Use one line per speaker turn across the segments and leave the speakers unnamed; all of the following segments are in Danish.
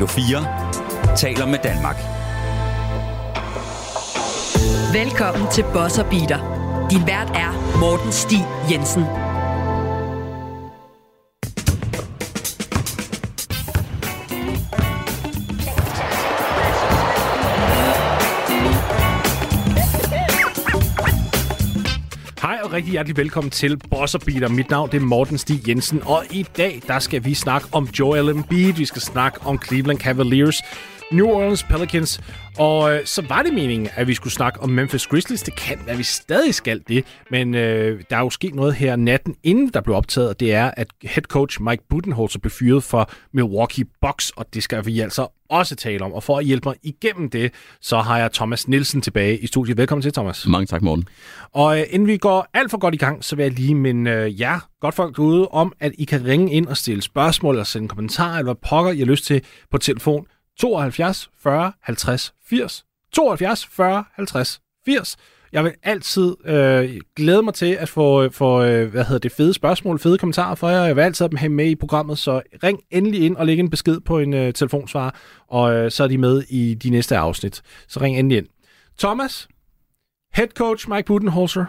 Radio 4 taler med Danmark.
Velkommen til Bosser Beater. Din vært er Morten Stig Jensen.
Rigtig hjertelig velkommen til Bosser Beater. Mit navn det er Morten Stig Jensen, og i dag der skal vi snakke om Joel Embiid, vi skal snakke om Cleveland Cavaliers, New Orleans Pelicans, og øh, så var det meningen, at vi skulle snakke om Memphis Grizzlies. Det kan være, vi stadig skal det, men øh, der er jo sket noget her natten, inden der blev optaget, og det er, at head coach Mike Budenholzer blev fyret for Milwaukee Bucks, og det skal vi altså også tale om. Og for at hjælpe mig igennem det, så har jeg Thomas Nielsen tilbage i studiet. Velkommen til, Thomas.
Mange tak, Morten.
Og øh, inden vi går alt for godt i gang, så vil jeg lige minde øh, jer, godt folk derude, om at I kan ringe ind og stille spørgsmål eller sende kommentarer, eller hvad pokker I har lyst til på telefon 72 40 50 80. 72 40 50 80. Jeg vil altid øh, glæde mig til at få, øh, få øh, hvad hedder det, fede spørgsmål, fede kommentarer fra jer. Jeg vil altid have dem have med i programmet, så ring endelig ind og læg en besked på en øh, telefonsvar, og øh, så er de med i de næste afsnit. Så ring endelig ind. Thomas, head coach Mike Budenholzer.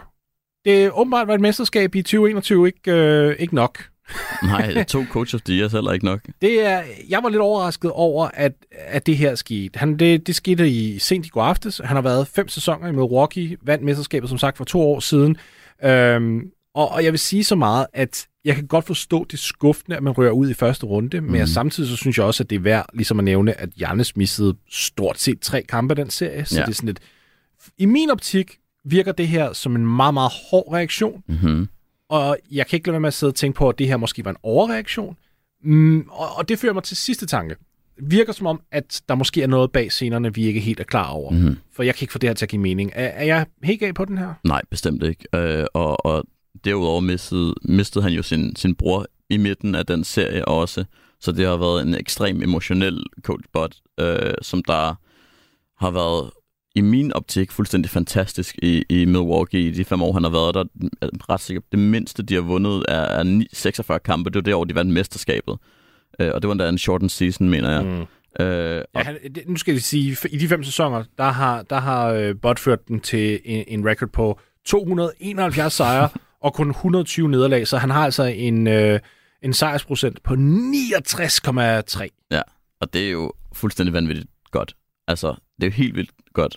Det åbenbart var et mesterskab i 2021 ikke, øh, ikke nok.
Nej, to coach of the year heller ikke nok.
Det er, jeg var lidt overrasket over, at, at det her skete. Han, det, det skete i sent i går aftes. Han har været fem sæsoner i Milwaukee, vandt mesterskabet som sagt for to år siden. Øhm, og, og jeg vil sige så meget, at jeg kan godt forstå det skuffende, at man rører ud i første runde, mm. men jeg, samtidig så synes jeg også, at det er værd ligesom at nævne, at Giannis missede stort set tre kampe den serie. Så
Ja.
det er sådan lidt... I min optik virker det her som en meget, meget hård reaktion,
Mm-hmm.
Og jeg kan ikke lade være med at sidde og tænke på, at det her måske var en overreaktion. Mm, og, og det fører mig til sidste tanke. Virker som om, at der måske er noget bag scenerne, vi ikke helt er klar over.
Mm-hmm.
For jeg kan ikke få det her til at give mening. Er, er jeg helt galt på den her?
Nej, bestemt ikke. Øh, og, og derudover mistede, mistede han jo sin, sin bror i midten af den serie også. Så det har været en ekstrem emotionel coach bot, øh, som der har været i min optik fuldstændig fantastisk i, i Milwaukee i de fem år, han har været der. Er Ret sikkert, det mindste, de har vundet, er, er 9, 46 kampe. Det var det år, de vandt mesterskabet. Øh, og det var endda en shortened season, mener jeg.
Mm.
Øh,
Ja, han, det, nu skal jeg sige, i de fem sæsoner, der har, der har øh, Bot ført den til en, en record på 271 sejre og kun 120 nederlag, så han har altså en, øh, en sejrsprocent på 69,3.
Ja, og det er jo fuldstændig vanvittigt godt. Altså, det er helt vildt godt.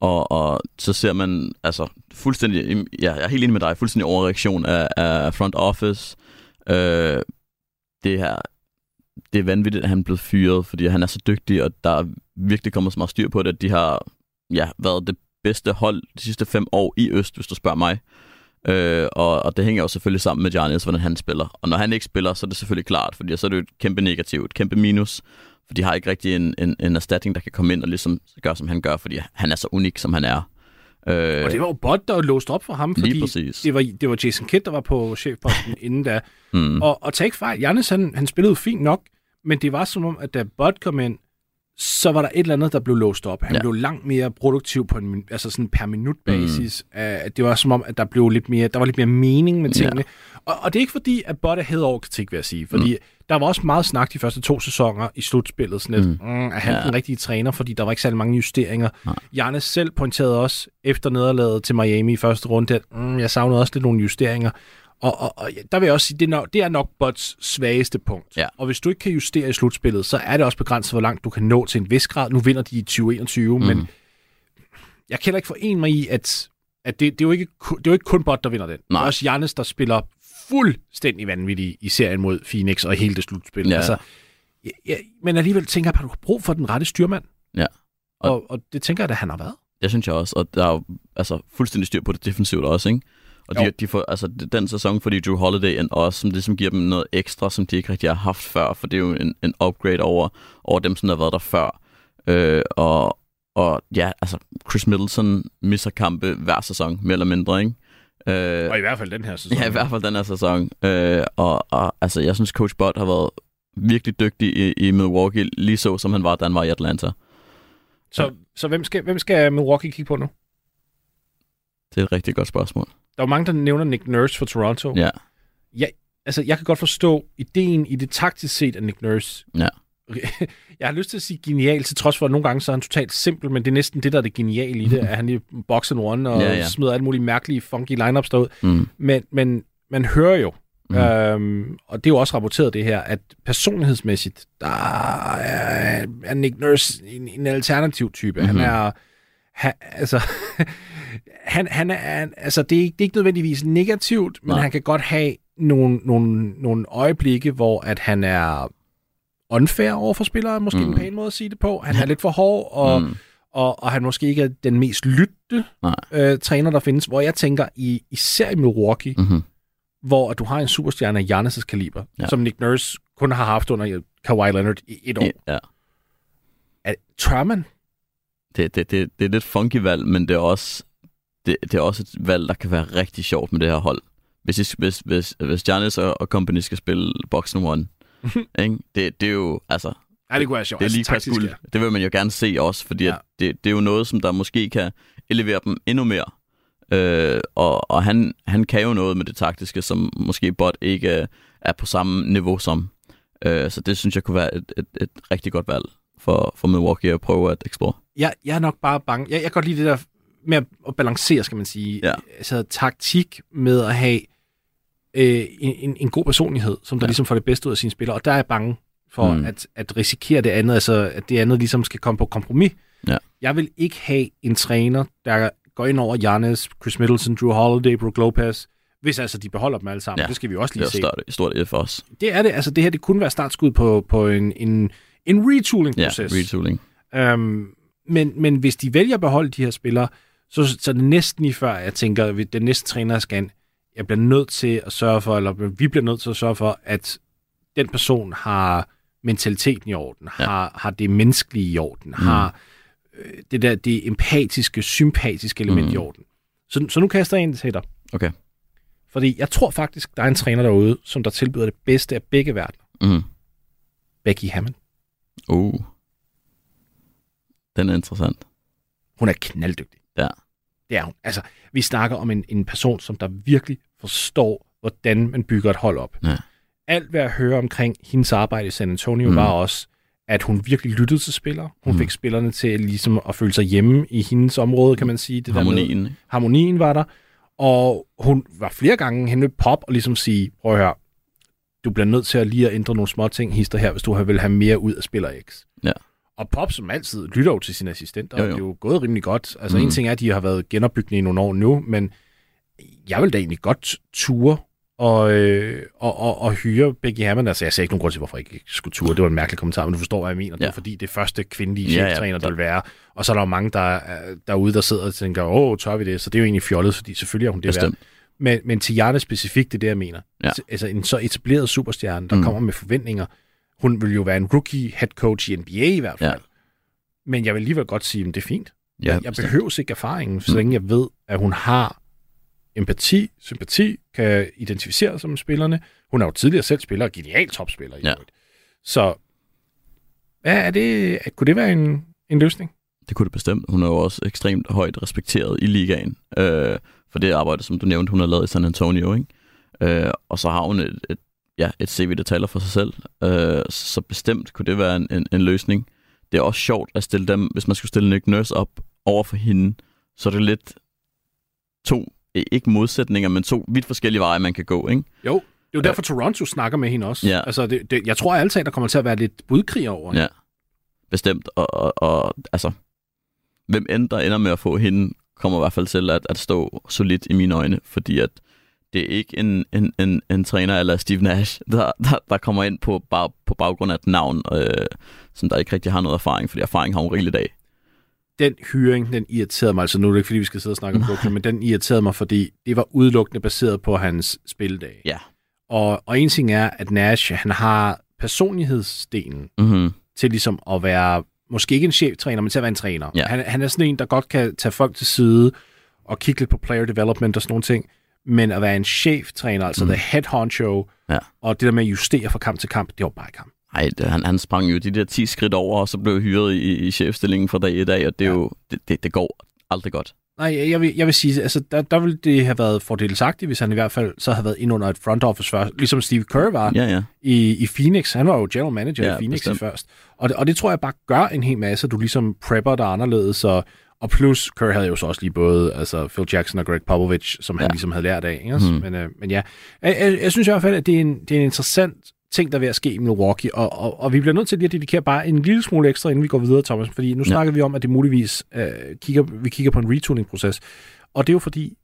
Og, og så ser man, altså, fuldstændig, ja, jeg er helt enig med dig, fuldstændig overreaktion af, af front office. Øh, det her, det er vanvittigt, at han er blevet fyret, fordi han er så dygtig, og der er virkelig kommet så meget styr på det, at de har ja, været det bedste hold de sidste fem år i Øst, hvis du spørger mig. Øh, og, og det hænger jo selvfølgelig sammen med Giannis, hvordan han spiller. Og når han ikke spiller, så er det selvfølgelig klart, fordi så er det jo et kæmpe negativt, et kæmpe minus. For de har ikke rigtig en, en, en erstatning, der kan komme ind og ligesom gøre, som han gør, fordi han er så unik, som han er. Øh,
Og det var jo Bot, der låst op for ham, fordi det var, det var Jason Kidd, der var på chefposten inden da.
mm,
Og, og tag ikke fejl, Jannes han, han spillede fint nok, men det var som om, at da Bot kom ind, så var der et eller andet, der blev låst op. Han ja. Blev langt mere produktiv på en, altså sådan per minut basis. Mm. Uh, det var som om, at der blev lidt mere, der var lidt mere mening med tingene. Ja. Og, og det er ikke fordi, at Bot er hed over kritik, vil jeg sige. Fordi mm. der var også meget snak de første to sæsoner i slutspillet. Sådan lidt, mm. Mm, er han ja. Den rigtige træner? Fordi der var ikke særlig mange justeringer.
Nej.
Selv pointerede også efter nederlaget til Miami i første runde, at mm, jeg savnede også lidt nogle justeringer. Og, og, og der vil jeg også sige, det er nok, det er nok Bots svageste punkt.
Ja.
Og hvis du ikke kan justere i slutspillet, så er det også begrænset, hvor langt du kan nå til en vis grad. Nu vinder de i 2021, mm. men jeg kan heller ikke forene mig i, at, at det, det, er jo ikke, det er jo ikke kun Bot, der vinder den. Det er
Nej.
også Giannis, der spiller fuldstændig vanvittigt i serien mod Phoenix og hele det slutspil.
Ja.
Altså, ja, ja, men alligevel tænker jeg, at du har brug for den rette styrmand.
Ja.
Og,
Og-
og, og det tænker jeg, at han har været.
Det synes jeg også, og der er jo altså, fuldstændig styr på det defensivt også, ikke? Og de,
Jo.
de får, altså, den sæson får de Drew Holiday ind også, som det som giver dem noget ekstra, som de ikke rigtig har haft før, for det er jo en, en upgrade over, over dem, som har været der før. Øh, og, og ja, altså, Chris Middleton misser kampe hver sæson, mere eller mindre, ikke? Øh,
Og i hvert fald den her sæson.
Ja, i hvert fald den her sæson. Øh, og, og altså, jeg synes, Coach Bud har været virkelig dygtig i, i Milwaukee, lige så som han var, da han var i Atlanta.
Så, så hvem, skal, hvem skal Milwaukee kigge på nu?
Det er et rigtig godt spørgsmål.
Der er jo mange, der nævner Nick Nurse for Toronto.
Ja,
altså, jeg kan godt forstå ideen i det taktisk set af Nick Nurse
Ja.
jeg har lyst til at sige genial, til trods for, at nogle gange så er han totalt simpel, men det er næsten det, der er det geniale i det, at han i boxen one og
Ja,
ja,
ja.
ja. smider alle mulige mærkelige, funky lineups derud.
Mm.
Men, men man hører jo,
Mm.
øhm, og det er jo også rapporteret det her, at personlighedsmæssigt, der er, er Nick Nurse en, en alternativ type. Mm-hmm.
Mhm.
Han er, han, altså, han, han er, altså det er, ikke, det er ikke nødvendigvis negativt, men
Nej.
han kan godt have nogle, nogle, nogle øjeblikke, hvor at han er unfair over for spillere, er måske mm. En pæn måde at sige det på. Han er lidt for hård, og,
Mm.
og, og han måske ikke er den mest lytte
Nej.
øh, træner, der findes. Hvor jeg tænker, i, især i Milwaukee,
Mm-hmm.
hvor at du har en superstjerne af Giannis' kaliber,
Ja.
som Nick Nurse kun har haft under Kawhi Leonard i et år.
Ja.
Er, tør man?
Det, det, det, det er lidt funky valg, men det er også det, det er også et valg, der kan være rigtig sjovt med det her hold. Hvis, I, hvis, hvis, hvis Giannis og, og company skal spille Boxing One, ikke? Det, det er jo, altså,
Ja, det kunne være sjovt.
det er lige
altså,
pas
taktisk,
guld.
ja.
Det vil man jo gerne se også, fordi ja. Det, det er jo noget, som der måske kan elevere dem endnu mere. Øh, og og han, han kan jo noget med det taktiske, som måske Bot ikke er, er på samme niveau som. Øh, så det synes jeg kunne være et, et, et rigtig godt valg for, for Milwaukee at prøve at explore.
Jeg, jeg er nok bare bange. Jeg, jeg kan godt lide det der med at, at balancere, skal man sige.
Ja.
Altså taktik med at have øh, en, en, god personlighed, som der
Ja.
ja. ligesom får det bedste ud af sine spillere. Og der er jeg bange for
Mm.
at, at risikere det andet, altså at det andet ligesom skal komme på kompromis.
Ja.
Jeg vil ikke have en træner, der går ind over Giannis, Chris Middleton, Drew Holiday, Brook Lopez, hvis altså de beholder dem alle sammen.
Ja,
Ja. Det skal vi også
Det er
lige
jo
se.
stort, stort et for os.
Det er det. Altså det her, det kunne være startskud på, på en, en, en
Ja,
retooling-proces.
retooling.
Øhm, men, men hvis de vælger at beholde de her spillere, så, så er det næsten lige før, jeg tænker, at den næste træner skal. Jeg bliver nødt til at sørge for, eller vi bliver nødt til at sørge for, at den person har mentaliteten i orden,
Ja.
har, har det menneskelige i orden, mm. har øh, det der det empatiske, sympatiske element
Mm.
i orden. Så, så nu kaster jeg ind til dig.
Okay.
Fordi jeg tror faktisk, der er en træner derude, som der tilbyder det bedste af begge verdener.
Mm.
Becky Hammond.
Uh. Den er interessant.
Hun er knalddygtig.
Ja.
Det er hun. Altså, vi snakker om en, en person, som der virkelig forstår, hvordan man bygger et hold op.
Ja.
Alt, hvad jeg hører omkring hendes arbejde i San Antonio,
Mm.
var også, at hun virkelig lyttede til spillere. Hun
Mm.
fik spillerne til ligesom at føle sig hjemme i hendes område, kan man sige. Det Der med,
Harmonien.
harmonien var der. Og hun var flere gange hen ved Pop og ligesom sige, prøv at høre, du bliver nødt til at lige at ændre nogle små ting, hister her, hvis du vil have mere ud af spiller X.
Ja.
Og Pop, som altid, lytter jo til sine assistenter,
Jo,
og
jo.
det er jo gået rimelig godt. Altså
Mm.
en ting er, at de har været genopbygget i nogle år nu, men jeg vil da egentlig godt ture og, øh, og, og, og hyre Becky Hammond. Altså, jeg ser ikke nogen grund til, hvorfor jeg ikke skulle ture. Det var en mærkelig kommentar, men du forstår, hvad jeg mener. Det
Ja.
er fordi, det er første kvindelige
Ja, ja,
cheftræner, der vil være. Og så er der jo mange, der er derude, der sidder og tænker, åh, tør vi det? Så det er jo egentlig fjollet, fordi selvfølgelig er hun det værd.
Bestemt.
Men, men til Jarne specifikt, det er det, jeg mener.
Ja.
Altså en så etableret superstjerne, der
mm.
kommer med forventninger. Hun vil jo være en rookie head coach i NBA i hvert fald.
Ja.
Men jeg vil alligevel godt sige, at det er fint.
Ja,
jeg,
bestemt.
behøver ikke erfaringen, så
Mm.
længe jeg ved, at hun har empati, sympati, kan identificere sig som spillerne. Hun er jo tidligere selv spiller, og genial topspiller. i
Ja.
øvrigt. Så hvad er det, kunne det være en, en løsning?
Det kunne det bestemt. Hun er jo også ekstremt højt respekteret i ligaen. Øh, for det arbejde, som du nævnte, hun har lavet i San Antonio. Ikke? Øh, og så har hun et, et, ja, et CV, der taler for sig selv. Øh, så bestemt kunne det være en, en, en løsning. Det er også sjovt at stille dem, hvis man skulle stille Nick Nurse op over for hende, så er det lidt to, ikke modsætninger, men to vidt forskellige veje, man kan gå. Ikke?
Jo, det er jo derfor, Toronto snakker med hende også.
Ja.
Altså, det, det, jeg tror altid, der kommer til at være lidt budkrig over hende.
Ja, bestemt. Og, og, og altså, hvem end der ender med at få hende, kommer i hvert fald til at, at stå solidt i mine øjne, fordi at det er ikke en, en, en, en træner eller Steve Nash, der, der, der kommer ind på, bag, på baggrund af et navn, øh, som der ikke rigtig har noget erfaring, fordi erfaring har hun rigeligt af.
den hyring, den irriterede mig, altså nu er det ikke, fordi vi skal sidde og snakke om Brooklyn, men den irriterede mig, fordi det var udelukkende baseret på hans spildag.
Ja.
Og, og en ting er, at Nash, han har personlighedsdelen
Mm-hmm.
til ligesom at være, måske ikke en cheftræner, men til at være en træner.
Ja.
Han, han er sådan en, der godt kan tage folk til side og kigge lidt på player development og sådan nogle ting, men at være en cheftræner, altså
Mm.
the head honcho,
Ja.
og det der med at justere fra kamp til kamp, det var bare ikke ham.
Ej, det, han, han sprang jo de der 10 skridt over, og så blev hyret i, i chefstillingen fra dag i dag, og det,
Ja.
jo, det, det, det går aldrig godt.
Nej, jeg vil, jeg vil sige, altså, der, der ville det have været fordelagtigt, hvis han i hvert fald så havde været ind under et front office først, ligesom Steve Kerr var
Ja, ja.
i, i Phoenix. Han var jo general manager
Ja,
i Phoenix
bestemt.
først. Og det, og det tror jeg bare gør en hel masse, du ligesom prepper dig anderledes, og, og plus, Kerr havde jo så også lige både altså Phil Jackson og Greg Popovich, som han
Ja.
ligesom havde lært af. Ikke? Mm. Men, øh, men ja, jeg, jeg, jeg synes i hvert fald, at det er en, det er en interessant ting, der er ved at ske i Milwaukee, og, og, og vi bliver nødt til lige at dedikere bare en lille smule ekstra, inden vi går videre, Thomas, fordi nu
Ja.
snakker vi om, at det muligvis øh, kigger, vi kigger på en retooling-proces, og det er jo fordi,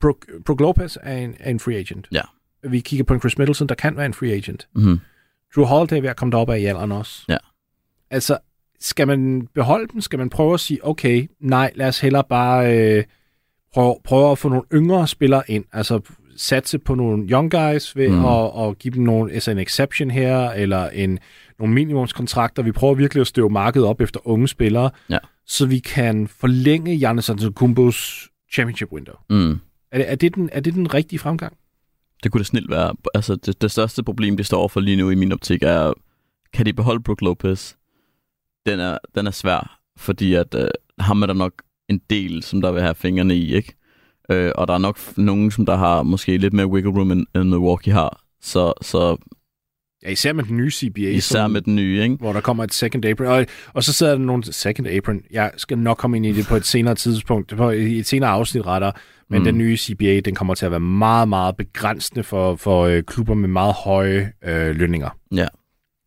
Brook, Brook Lopez er en, er en free agent.
Ja.
Vi kigger på en Chris Middleton, der kan være en free agent.
Mm-hmm.
Drew Holiday er ved at komme derop af i alderen også.
Ja.
Altså, skal man beholde dem? Skal man prøve at sige, okay, nej, lad os hellere bare øh, prøve, prøve at få nogle yngre spillere ind? Altså, satse på nogle young guys ved
Mm.
at, at give dem nogle, altså en exception her, eller en, nogle minimumskontrakter. Vi prøver virkelig at støve markedet op efter unge spillere,
Ja.
så vi kan forlænge Giannis Antetokounmpos championship window.
Mm.
Er det, er, det den, er det den rigtige fremgang?
Det kunne det snilt være. Altså, det, det største problem, de står overfor lige nu i min optik, er, kan de beholde Brook Lopez? Den er, den er svær, fordi at øh, ham er der nok en del, som der vil have fingrene i, ikke? Øh, og der er nok nogen, som der har måske lidt mere wiggle room, end, end Milwaukee har. Så, så
Ja, især med den nye CBA.
især
som-
med den nye, ikke?
hvor der kommer et second apron. Og, og så sidder der nogle second apron. Jeg skal nok komme ind i det på et senere tidspunkt, på i et senere afsnit retter, men
Mm.
den nye CBA, den kommer til at være meget, meget begrænsende for, for øh, klubber med meget høje øh, lønninger.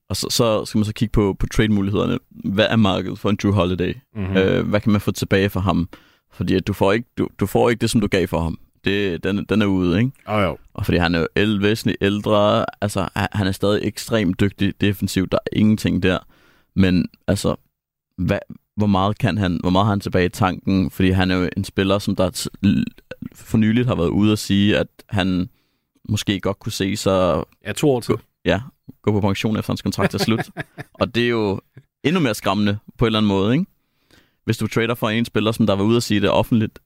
Og så, så skal man så kigge på, på trade-mulighederne. Hvad er markedet for en Drew Holiday?
Mm-hmm.
Mm. Øh, hvad kan man få tilbage for ham? Fordi at du, får ikke, du, du får ikke det, som du gav for ham. Det, den, den er ude, ikke?
Oh, jo.
Og fordi han er jo el- væsentligt ældre, altså han- er stadig ekstremt dygtig defensivt, der er ingenting der. Men altså, hvad, hvor meget kan han, hvor meget har han tilbage i tanken? Fordi han er jo en spiller, som der for nyligt har været ude og sige, at han måske godt kunne se sig
Ja, to år til.
Ja, gå på pension efter hans kontrakt er slut. og det er jo endnu mere skræmmende på en eller anden måde, ikke? Hvis du trader for en spiller, som der var ude og sige det offentligt,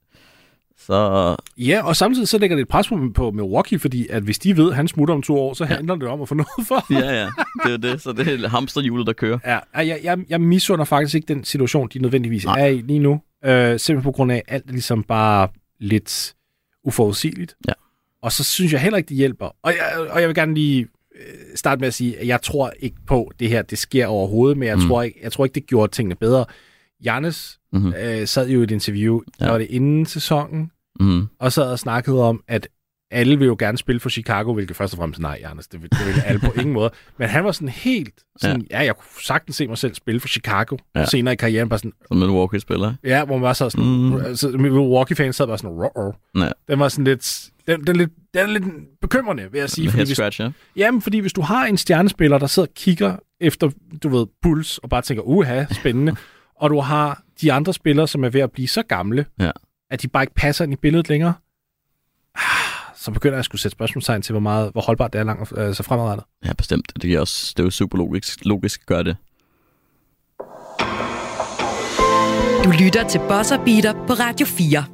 så
Ja, og samtidig så lægger det et pres på, på Milwaukee, fordi at hvis de ved, at han smutter om to år, så
Ja.
handler det om at få noget for.
ja, ja, det er det. Så det er hamsterhjulet, der kører.
Ja, jeg, jeg, jeg misunder faktisk ikke den situation, de nødvendigvis
Nej.
Er i lige nu. Øh, simpelthen på grund af, at alt er ligesom bare lidt uforudsigeligt.
Ja.
Og så synes jeg heller ikke, det hjælper. Og jeg, og jeg vil gerne lige starte med at sige, at jeg tror ikke på, det her det sker overhovedet, men jeg,
mm.
tror, ikke, jeg tror ikke, det gjorde tingene bedre. Jannes
Mm-hmm.
øh, sad jo i et interview,
Ja.
der var det inden sæsonen,
Mm-hmm.
og sad og snakkede om, at alle vil jo gerne spille for Chicago, hvilket først og fremmest nej, Jannes, det vil, det vil alle på ingen måde. Men han var sådan helt sådan, ja. ja, jeg kunne sagtens se mig selv spille for Chicago
Ja.
senere i karrieren, bare sådan,
Som Milwaukee-spiller.
ja, hvor man var så sådan,
Mm.
altså, Milwaukee-fans sad bare sådan, Rå,
Ja.
den var sådan lidt, den, den, lidt, den er lidt bekymrende, vil jeg sige. Fordi hvis,
ja.
jamen, fordi hvis du har en stjernespiller, der sidder og kigger efter, du ved, puls, og bare tænker, uha, spændende, og du har de andre spillere, som er ved at blive så gamle,
Ja.
at de bare ikke passer ind i billedet længere, så begynder jeg at skulle sætte spørgsmålstegn til, hvor, meget, hvor holdbart det er langt, altså fremadrettet.
Ja, bestemt. Det, er også, det er jo super logisk, logisk at gøre det.
Du lytter til Bosser Beater på Radio 4.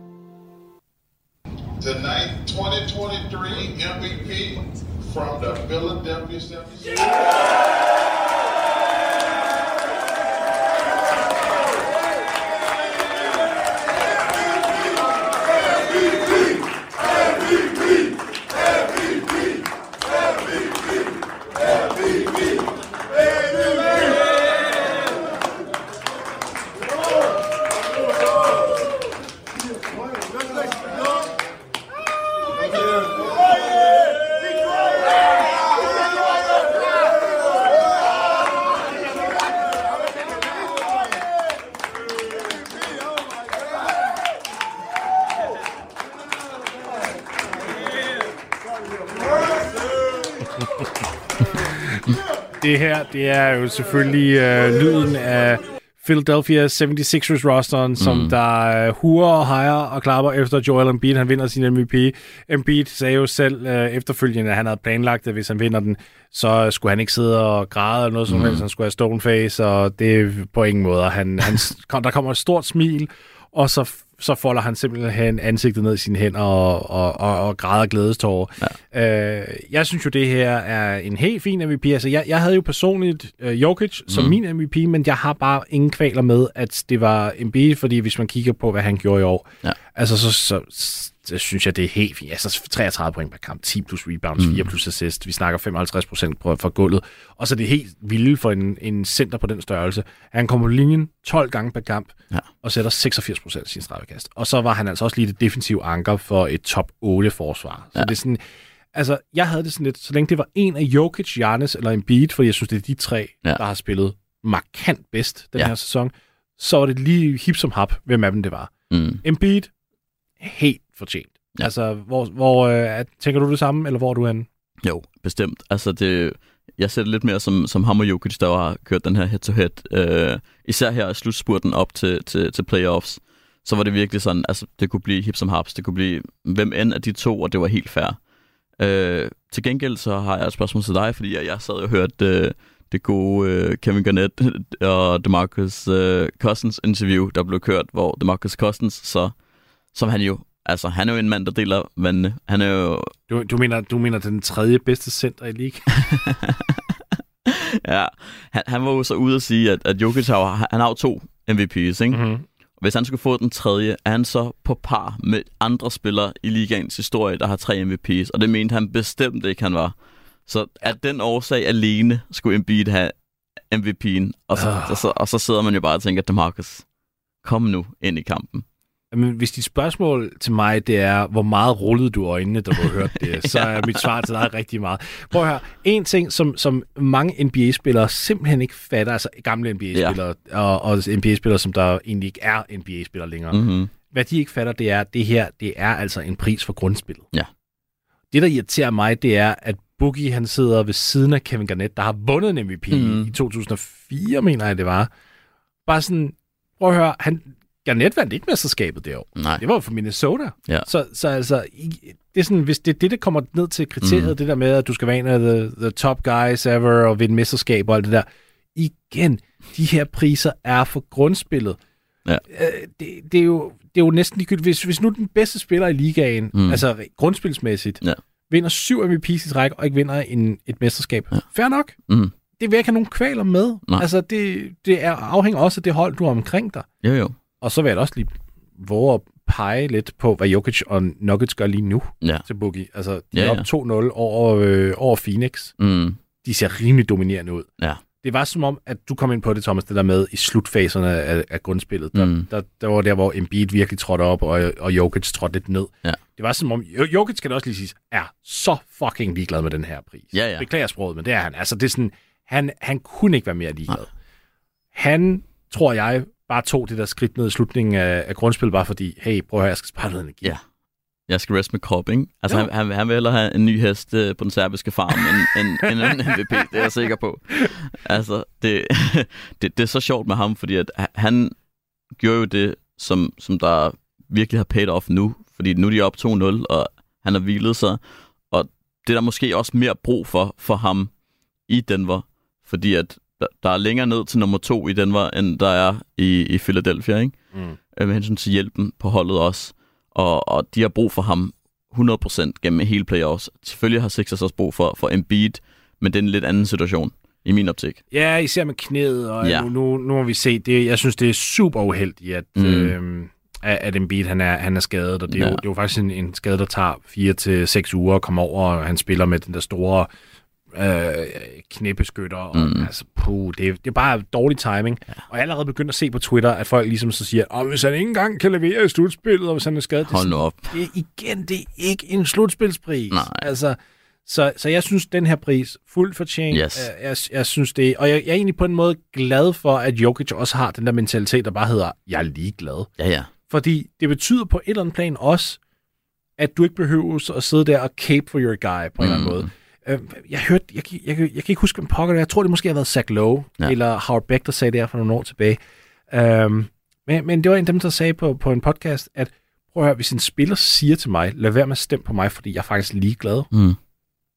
Tonight, 2023 MVP from the Philadelphia 76ers.
Det her, det er jo selvfølgelig øh, lyden af Philadelphia 76ers rosteren, som
Mm.
der øh, hurer og hejer og klapper efter Joel Embiid. Han vinder sin MVP. Embiid sagde jo selv øh, efterfølgende, at han havde planlagt, at hvis han vinder den, så skulle han ikke sidde og græde eller noget som
Mm.
helst. Han skulle have stone face, og det er på ingen måde. Han, han, der kommer et stort smil, og så så folder han simpelthen ansigtet ned i sine hænder og, og, og, og græder glædestårer. Ja. Øh, jeg synes jo, det her er en helt fin MVP. Altså, jeg, jeg havde jo personligt øh, Jokic som
Mm.
min MVP, men jeg har bare ingen kvaler med, at det var Embiid, fordi hvis man kigger på, hvad han gjorde i år,
Ja.
altså, så, så, så, så synes jeg, det er helt fint. Altså, 33 point per kamp, 10 plus rebounds,
Mm.
4 plus assist. Vi snakker 55 procent fra gulvet. Og så er det helt vildt for en, en center på den størrelse. Han kommer på linjen 12 gange per kamp,
Ja.
og sætter 86 procent af sin straffekast. Og så var han altså også lige det defensive anker for et top 8 forsvar. Så
Ja.
det er sådan, altså, jeg havde det sådan lidt, så længe det var en af Jokic, Giannis eller Embiid, fordi jeg synes, det er de tre,
Ja.
der har spillet markant bedst den
Ja.
her sæson, så var det lige hip som hap, hvem af dem det var.
Mm.
Embiid, helt fortjent. Ja. Altså, hvor, hvor øh, tænker du det samme, eller hvor er du henne?
Jo, bestemt. Altså, det, jeg ser det lidt mere som, som ham og Jokic, der har kørt den her head-to-head. Øh, især her i slutspurten op til, til, til playoffs, så var det virkelig sådan, altså, det kunne blive hip som haps, det kunne blive hvem end af de to, og det var helt fair. Øh, til gengæld så har jeg et spørgsmål til dig, fordi jeg, jeg sad og hørte øh, det gode øh, Kevin Garnett og DeMarcus øh, Cousins interview, der blev kørt, hvor DeMarcus Cousins, så, som han jo, altså han er jo en mand, der deler vandene. Han er jo
Du, du, mener, du mener den tredje bedste center i league?
ja, han, han var jo så ude at sige, at, at Jokic har, han har jo to MVP's, ikke? Mm.
mm-hmm.
Hvis han skulle få den tredje, er han så på par med andre spillere i ligaens historie, der har tre MVP's, og det mente han bestemt ikke, han var. Så af den årsag alene skulle Embiid have MVP'en, og så,
Ah.
og, så, og så sidder man jo bare og tænker, DeMarcus, kom nu ind i kampen.
Men hvis dit spørgsmål til mig, det er, hvor meget rullede du øjnene, da du hørte det, så er mit svar til dig rigtig meget. Prøv at høre, en ting, som, som mange NBA-spillere simpelthen ikke fatter, altså gamle NBA-spillere, ja. og, og NBA-spillere, som der egentlig ikke er NBA-spillere længere, mm.
Mm-hmm.
hvad de ikke fatter, det er, det her, det er altså en pris for grundspillet.
Ja.
Det, der irriterer mig, det er, at Boogie, han sidder ved siden af Kevin Garnett, der har vundet en MVP mm.
Mhm.
i 2004, mener jeg, det var. Bare sådan, prøv at høre, han, Garnett vandt ikke mesterskabet det år.
Nej.
Det var jo for Minnesota.
Ja.
Så, så altså, det er sådan, hvis det er det, der kommer ned til kriteriet, mm. det der med, at du skal være en af the, the top guys ever, og vinde mesterskab og alt det der. Igen, de her priser er for grundspillet.
Ja.
Øh, det, det, er jo, det er jo næsten ligegyldigt. Hvis, hvis nu den bedste spiller i ligaen, mm. Altså grundspilsmæssigt,
Ja.
vinder syv MVP's i træk, og ikke vinder en, et mesterskab. Ja. Fair nok.
Mm.
Det vil jeg ikke have nogen kvaler med.
Nej.
Altså, det, det er, afhænger også af det hold, du har omkring dig.
Jo, jo.
Og så vil jeg også lige våge at pege lidt på, hvad Jokic og Nuggets gør lige nu
Ja.
til Boogie. Altså, de er
Ja,
op
ja.
2-0 over, øh, over Phoenix.
Mm.
De ser rimelig dominerende ud.
Ja.
Det var som om, at du kom ind på det, Thomas, det der med i slutfaserne af, af grundspillet. Der,
Mm.
der, der var der, hvor Embiid virkelig trådte op, og, og Jokic trådte lidt ned.
Ja.
Det var som om, Jo- Jokic, skal det også lige sige, er så fucking ligeglad med den her pris.
Ja, ja.
Beklager sproget, men det er han. Altså, det er sådan, han, han kunne ikke være mere ligeglad. Han, tror jeg, bare tog det der skridt ned i slutningen af, af grundspillet, bare fordi, hey, prøv at høre, jeg skal spare noget energi.
Ja. Jeg skal rest med Cobb, ikke? Altså, han, han, han vil hellere have en ny hest øh, på den serbiske farm end, end, end en MVP, det er jeg sikker på. Altså, det, det, det er så sjovt med ham, fordi at han gjorde jo det, som, som der virkelig har paid off nu, fordi nu er de op 2-0, og han har hvilet sig, og det er der måske også mere brug for, for ham i Denver, fordi at der, der er længere ned til nummer to i Denver, end der er i, i Philadelphia, ikke?
Mm.
øh, med hensyn til hjælpen på holdet også. Og, og de har brug for ham 100% gennem hele playoffs. Selvfølgelig har Sixers også brug for, for Embiid, men det er en lidt anden situation i min optik.
Ja, især med knæet, og ja. Nu, nu, nu må vi se. Det, jeg synes, det er super uheldigt, at, mm. Øh, at Embiid han er, han er skadet, og det er. Ja. jo, det er jo faktisk en, en skade, der tager 4 til seks uger at komme over, og han spiller med den der store øh, knæbeskytter, og mm.
Mm.
altså, puh, det, er, det er bare dårlig timing. Ja. Og jeg er allerede begyndt at se på Twitter, at folk ligesom så siger, at hvis han ikke engang kan levere i slutspillet, og hvis han er skadet, det
Hold nu op.
det er igen, det er ikke en slutspilspris.
Nej.
Altså, så, så jeg synes, den her pris, fuldt fortjent.
Yes.
Jeg, jeg, jeg synes det, og jeg, jeg er egentlig på en måde glad for, at Jokic også har den der mentalitet, der bare hedder, jeg er ligeglad.
Ja, ja.
Fordi det betyder på et eller andet plan også, at du ikke behøver at sidde der og cape for your guy på en eller anden
Mm.
måde. Øh, Jeg hørte, jeg, jeg, jeg, jeg kan ikke huske, hvem pokker det. Jeg tror, det måske har været Zach Lowe, ja. Eller Howard Beck, der sagde det her for nogle år tilbage. Um, men, men det var en af dem, der sagde på, på en podcast, at prøv at høre, hvis en spiller siger til mig, lad være med at stemme på mig, fordi jeg er faktisk ligeglad.
Mm.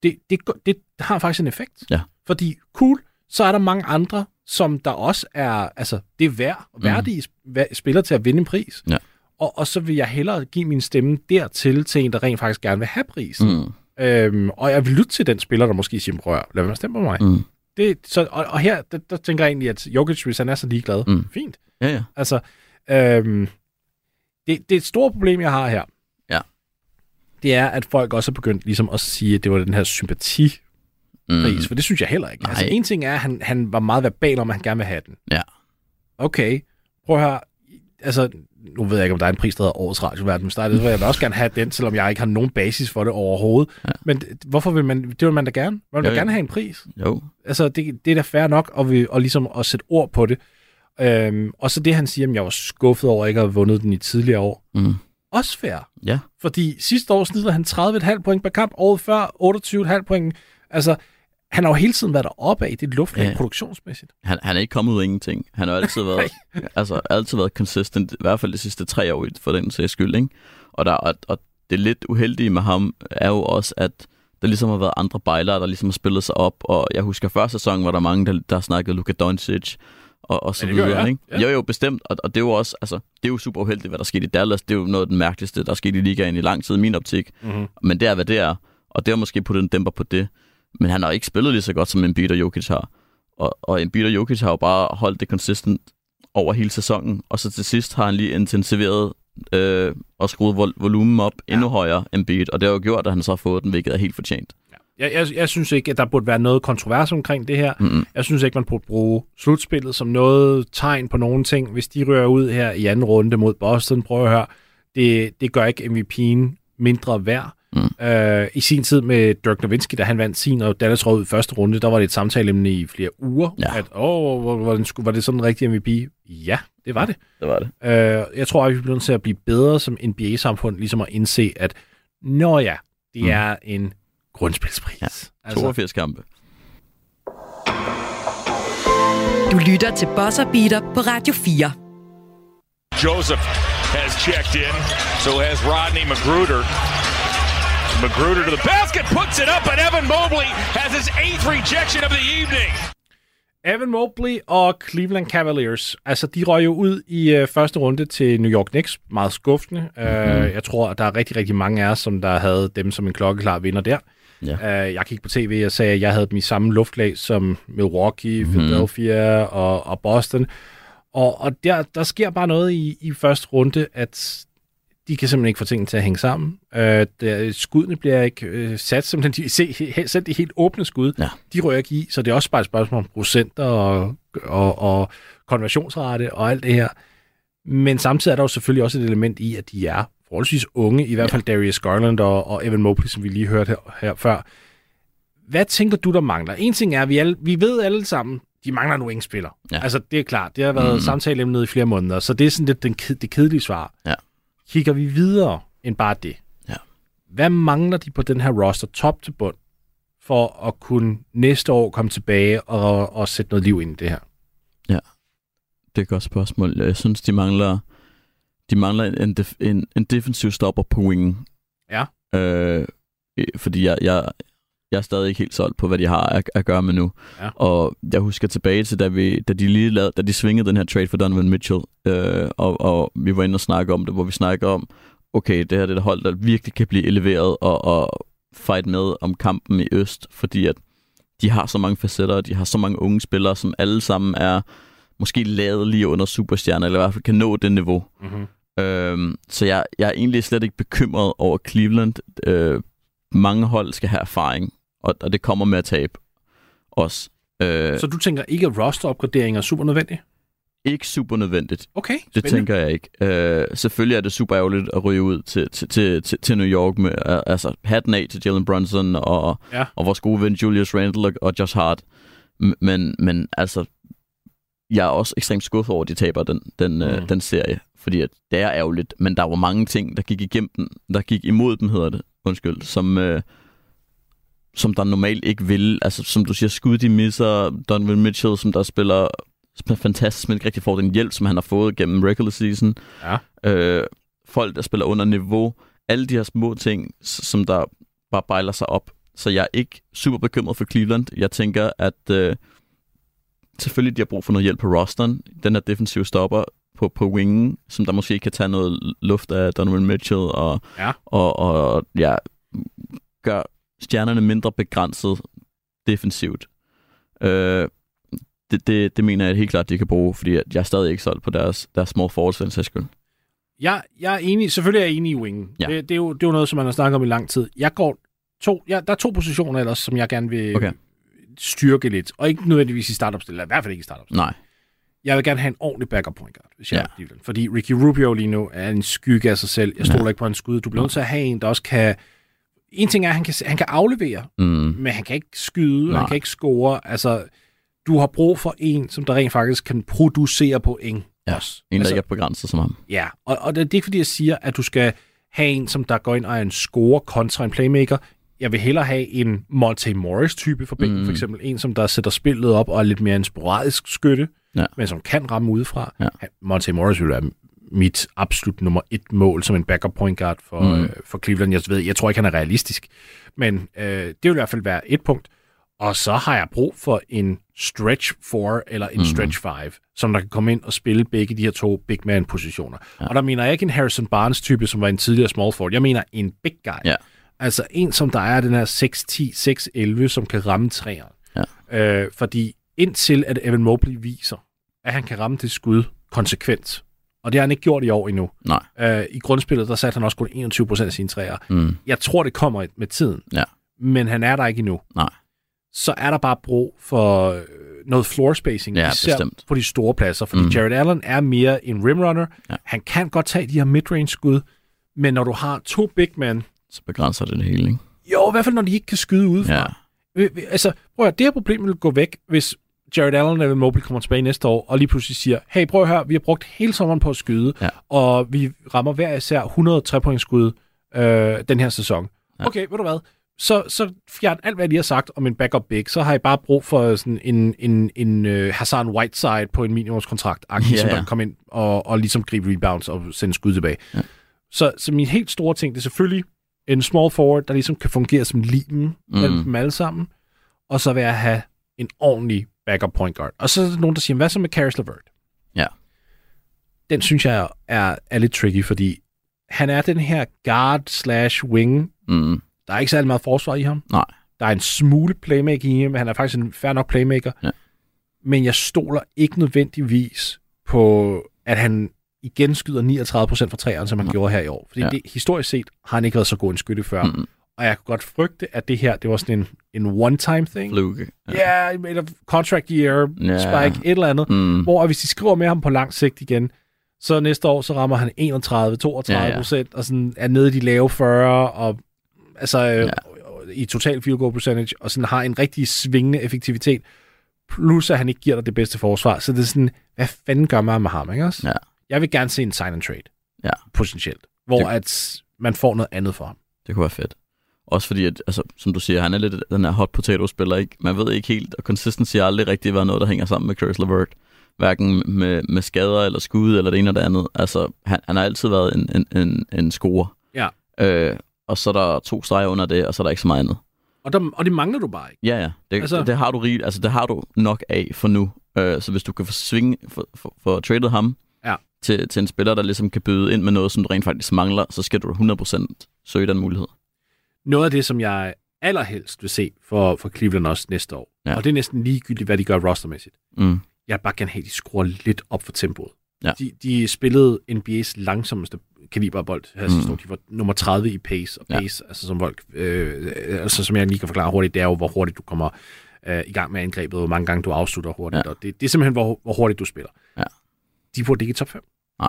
Det, det, det har faktisk en effekt.
Ja.
Fordi, cool, så er der mange andre, som der også er, altså, det er værd, værdige mm. spillere til at vinde en pris.
Ja.
Og, og så vil jeg hellere give min stemme dertil til en, der rent faktisk gerne vil have prisen.
Mm.
Øhm, og jeg vil lytte til den spiller, der måske siger, prøv at lad være stemme på mig.
Mm.
Det, så, og, og her, der, der tænker jeg egentlig, at Jokic, hvis han er så ligeglad,
Mm.
fint.
Ja, ja.
Altså, øhm, det, det er et stort problem, jeg har her.
Ja.
Det er, at folk også er begyndt ligesom at sige, at det var den her sympatipris,
Mm.
for det synes jeg heller ikke.
Nej.
Altså, en ting er, at han, han var meget verbal om, at han gerne vil have den.
Ja.
Okay, prøv at høre. Altså, nu ved jeg ikke, om der er en pris, der hedder Årets Radioverden, men så vil jeg også gerne have den, selvom jeg ikke har nogen basis for det overhovedet.
Ja.
Men hvorfor vil man, det vil man da gerne. Man vil
Jo,
da gerne have en pris.
Jo.
Altså, det, det er da fair nok at, vi, at, ligesom at sætte ord på det. Øhm, og så det, han siger, at jeg var skuffet over ikke at have vundet den i tidligere år.
Mm.
Også fair.
Ja.
Fordi sidste år snittede han 30,5 point per kamp, året før 28,5 point. Altså, han har jo hele tiden været deroppe af det luftlag
Ja.
ja. produktionsmæssigt.
Han, han er ikke kommet ud af ingenting. Han har altid været, altså, altid været consistent, i hvert fald de sidste tre år for den sags skyld. Ikke? Og, der, og, og det lidt uheldige med ham er jo også, at der ligesom har været andre bejlere, der ligesom har spillet sig op. Og jeg husker første sæson, var der mange, der, der snakkede Luka Doncic og, og så
Ja, det gør
videre.
jeg.
Ikke?
Ja.
Jo, jo, bestemt. Og, og det er jo også, altså, det er jo super uheldigt, hvad der skete i Dallas. Det er jo noget af den mærkeligste, der er sket i ligaen i lang tid i min optik.
Mm-hmm.
Men det er, hvad det er. Og det har måske puttet en dæmper på det. Men han har ikke spillet lige så godt, som Embiid og Jokic har. Og, og Embiid og Jokic har jo bare holdt det consistent over hele sæsonen. Og så til sidst har han lige intensiveret øh, og skruet vol- volumen op ja. endnu højere end Embiid. Og det har jo gjort, at han så har fået den, hvilket er helt fortjent.
Jeg, jeg, jeg synes ikke, at der burde være noget kontrovers omkring det her.
Mm-mm.
Jeg synes ikke, man burde bruge slutspillet som noget tegn på nogen ting. Hvis de rører ud her i anden runde mod Boston, prøv at høre, det, det gør ikke MVP'en mindre værd.
Mm.
Øh, I sin tid med Dirk Nowitzki, da han vandt sin, og Dallas ud i første runde, der var det et samtaleemne i flere uger,
Ja.
at åh, hvor, var, var det sådan en rigtig MVP? Ja, det var det.
Det var det.
Øh, jeg tror, at vi bliver nødt til at blive bedre som NBA-samfund, ligesom at indse, at når ja, det
Mm.
er en grundspilspris.
Ja,
Altså,
82 kampe.
Du lytter til Bosser Beater på Radio 4.
Joseph has checked in. So has Rodney Magruder. Magruder to the basket, puts it up, and Evan Mobley has his eighth rejection of the evening.
Evan Mobley og Cleveland Cavaliers, altså de røg jo ud i øh, første runde til New York Knicks, meget skuffende. Mm-hmm. Øh, jeg tror, at der er rigtig, rigtig mange af os, som der havde dem som en klokkeklar vinder der.
Ja.
Øh, jeg gik på tv og sagde, at jeg havde dem i samme luftlag som Milwaukee,
Mhm.
Philadelphia og, og Boston. Og, og der, der sker bare noget i, i første runde, at de kan simpelthen ikke få tingene til at hænge sammen. Øh, der, skuddene bliver ikke øh, sat, simpelthen de, se, he- selv de helt åbne skud,
Ja.
de rører ikke i, så det er også bare et spørgsmål om procenter og, og, og konversionsrate og alt det her. Men samtidig er der jo selvfølgelig også et element i, at de er forholdsvis unge, i hvert fald Darius Garland og, og Evan Mobley, som vi lige hørte her, her før. Hvad tænker du, der mangler? En ting er, at vi, alle, vi ved alle sammen, de mangler en wingspiller.
Ja.
Altså, det er klart. Det har været mm. Samtaleemnet i flere måneder, så det er sådan lidt den, det kedelige svar.
Ja.
Kigger vi videre end bare det?
Ja.
Hvad mangler de på den her roster top til bund, for at kunne næste år komme tilbage og, og sætte noget liv ind i det her?
Det er et godt spørgsmål. Jeg synes, de mangler, de mangler en, en, def, en, en defensiv stopper på wingen.
Ja.
Øh, fordi jeg, jeg, jeg er stadig ikke helt solgt på, hvad de har at, at gøre med nu.
Ja.
Og jeg husker tilbage til, da, vi, da de lige lavede, da de svingede den her trade for Donovan Mitchell, øh, og, og vi var inde og snakke om det, hvor vi snakker om, okay, det her det er et hold, der virkelig kan blive eleveret og, og fight med om kampen i Øst, fordi at de har så mange facetter, og de har så mange unge spillere, som alle sammen er måske lavet lige under superstjerner, eller i hvert fald kan nå det niveau.
Mm-hmm.
Øhm, så jeg, jeg er egentlig slet ikke bekymret over Cleveland. Øh, mange hold skal have erfaring, og, og det kommer med at tabe også. Øh,
Så du tænker ikke, at rosteropgradering er super nødvendig?
ikke super nødvendigt.
Okay,
Det
spændende.
tænker jeg ikke. Øh, selvfølgelig er det super ærgerligt at ryge ud til, til, til, til, til New York med øh, altså hatten af til Jalen Brunson og,
Ja.
og vores gode ven Julius Randle og, og Josh Hart. Men, men altså, jeg er også ekstremt skuffet over, at de taber den, den, mm. øh,
Mm.
den serie. Fordi at det er ærgerligt, men der var mange ting, der gik igennem den, der gik imod dem, hedder det, undskyld, som, øh, som der normalt ikke vil. Altså, som du siger, skud de misser, Donovan Mitchell, som der spiller fantastisk, men ikke rigtig får den hjælp, som han har fået gennem regular season.
Ja.
Øh, folk, der spiller under niveau. Alle de her små ting, som der bare bejler sig op. Så jeg er ikke super bekymret for Cleveland. Jeg tænker, at øh, selvfølgelig de har brug for noget hjælp på rosteren. Den her defensive stopper på, på wingen, som der måske kan tage noget luft af Donovan Mitchell og,
Ja.
og, og ja, gør stjernerne mindre begrænset defensivt. Øh, det, det, det mener jeg helt klart, de kan bruge, fordi at jeg er stadig ikke solgt på deres, deres small forwards for den sags skyld.
Jeg, jeg er enig, selvfølgelig er jeg enig i wingen.
Ja.
Det, det, er jo, det er jo noget, som man har snakket om i lang tid. Jeg går to, ja, der er to positioner ellers, som jeg gerne vil
Okay.
styrke lidt. Og ikke nødvendigvis i startup eller i hvert fald ikke i startup
Nej.
Jeg vil gerne have en ordentlig backup point guard, hvis jeg
Ja.
Fordi Ricky Rubio lige nu er en skygge af sig selv. Jeg stoler ikke på hans skud. Du bliver nødt til at have en, der også kan... En ting er, at han kan, han kan aflevere,
Mm.
men han kan ikke skyde,
Nej.
han kan ikke score. Altså, du har brug for en, som der rent faktisk kan producere point
Ja,
også.
En, der
altså,
ikke er begrænset som ham.
Ja, og, og det er ikke, fordi jeg siger, at du skal have en, som der går ind og er en scorer kontra en playmaker. Jeg vil hellere have en Monte Morris-type for bænken, mm. for eksempel. En, som der sætter spillet op og er lidt mere en sporadisk skytte,
Ja.
men som kan ramme udefra.
Ja.
Monte Morris vil være mit absolut nummer et mål som en backup point guard for, mm. øh, for Cleveland. Jeg, ved, jeg tror ikke, han er realistisk, men øh, det vil i hvert fald være et punkt. Og så har jeg brug for en stretch 4 eller en mm. stretch 5, som der kan komme ind og spille begge de her to big man positioner. Ja. Og der mener jeg ikke en Harrison Barnes type, som var en tidligere small forward. Jeg mener en big guy.
Ja.
Altså en, som der er den her 6'10, 6'11, som kan ramme træerne.
Ja.
Øh, fordi indtil at Evan Mobley viser, at han kan ramme det skud konsekvent, og det har han ikke gjort i år endnu.
Nej.
Øh, I grundspillet, der satte han også kun 21% af sine træer.
Mm.
Jeg tror, det kommer med tiden.
Ja.
Men han er der ikke endnu.
Nej.
Så er der bare brug for øh, noget floor spacing,
Ja,
især
bestemt.
på de store pladser. Fordi
Mm.
Jared Allen er mere en rimrunner.
Ja.
Han kan godt tage de her midrange skud, men når du har to big men,
Så begrænser det det hele, ikke?
jo, i hvert fald når de ikke kan skyde udefra.
Ja.
Øh, Altså, prøv at høre, det her problem vil gå væk, hvis Jared Allen eller Mobley kommer tilbage næste år, og lige pludselig siger, hey, prøv at høre, vi har brugt hele sommeren på at skyde,
Ja.
og vi rammer hver især 103 point skud øh, den her sæson.
Ja.
Okay, ved du hvad? Så, så fjern alt, hvad jeg lige har sagt om en backup big, så har I bare brug for sådan en, en, en uh, Hassan Whiteside på en minimumskontrakt, ja,
Ja,
som der kan komme ind og, og ligesom gribe rebounds og sende skud tilbage.
Ja.
Så, så min helt store ting, det er selvfølgelig en small forward, der ligesom kan fungere som limen mm. mellem dem alle sammen, og så vil jeg have en ordentlig backup point guard. Og så er der nogen, der siger, hvad så med Karis LeVert?
Ja.
Den synes jeg er, er lidt tricky, fordi han er den her guard slash wing.
Mm.
Der er ikke særlig meget forsvar i ham.
Nej.
Der er en smule playmaking i ham. Han er faktisk en fair nok playmaker.
Ja.
Men jeg stoler ikke nødvendigvis på, at han igen skyder 39% fra træerne, som han
Nej.
gjorde her i år. Fordi
Ja.
ja. det, historisk set har han ikke været så god en skytte før.
Mm.
Og jeg kunne godt frygte, at det her, det var sådan en, en one-time thing.
Fluke.
Ja, yeah, eller contract year, yeah. spike, et eller andet.
Mm.
Hvor hvis de skriver med ham på lang sigt igen, så næste år, så rammer han 31, 32
Ja, ja.
procent, og sådan er nede i de lave 40, og altså
Ja.
ja. i total field goal percentage, og sådan har en rigtig svingende effektivitet, plus at han ikke giver dig det bedste forsvar. Så det er sådan, hvad fanden gør man med ham, ikke også?
Ja.
Jeg vil gerne se en sign and trade,
Ja.
potentielt, hvor
Det-
at man får noget andet for ham.
Det kunne være fedt. Også fordi, at, altså, som du siger, han er lidt den her hot potato-spiller, ikke? Man ved ikke helt, og consistency har aldrig rigtig været noget, der hænger sammen med Caris LeVert. Hverken med, med skader eller skud eller det ene eller det andet. Altså, han, han har altid været en, en, en, en scorer.
Ja.
Øh, og så er der to streger under det, og så er der ikke så meget andet.
Og, der, og det mangler du bare ikke.
Ja, ja. Det, altså, det, har du rigt, altså, det har du nok af for nu. Øh, så hvis du kan få svinge, for, for, for tradet ham
Ja.
til, til en spiller, der ligesom kan byde ind med noget, som du rent faktisk mangler, så skal du 100% søge den mulighed.
Noget af det, som jeg allerhelst vil se for, for Cleveland også næste år,
Ja.
ja. og det er næsten ligegyldigt, hvad de gør rostermæssigt.
Mm.
Jeg bare gerne have, at de skruer lidt op for tempoet.
Ja.
De, de spillede NBA's langsomste kaliberbold her
Mm.
sidste år. De var nummer 30 i pace, og
Ja.
pace, altså som, folk, øh, altså som jeg lige kan forklare hurtigt, det er jo, hvor hurtigt du kommer øh, i gang med angrebet, og hvor mange gange du afslutter hurtigt.
Ja.
Og det, det er simpelthen, hvor, hvor hurtigt du spiller.
Ja.
De burde ikke i top 5.
Det,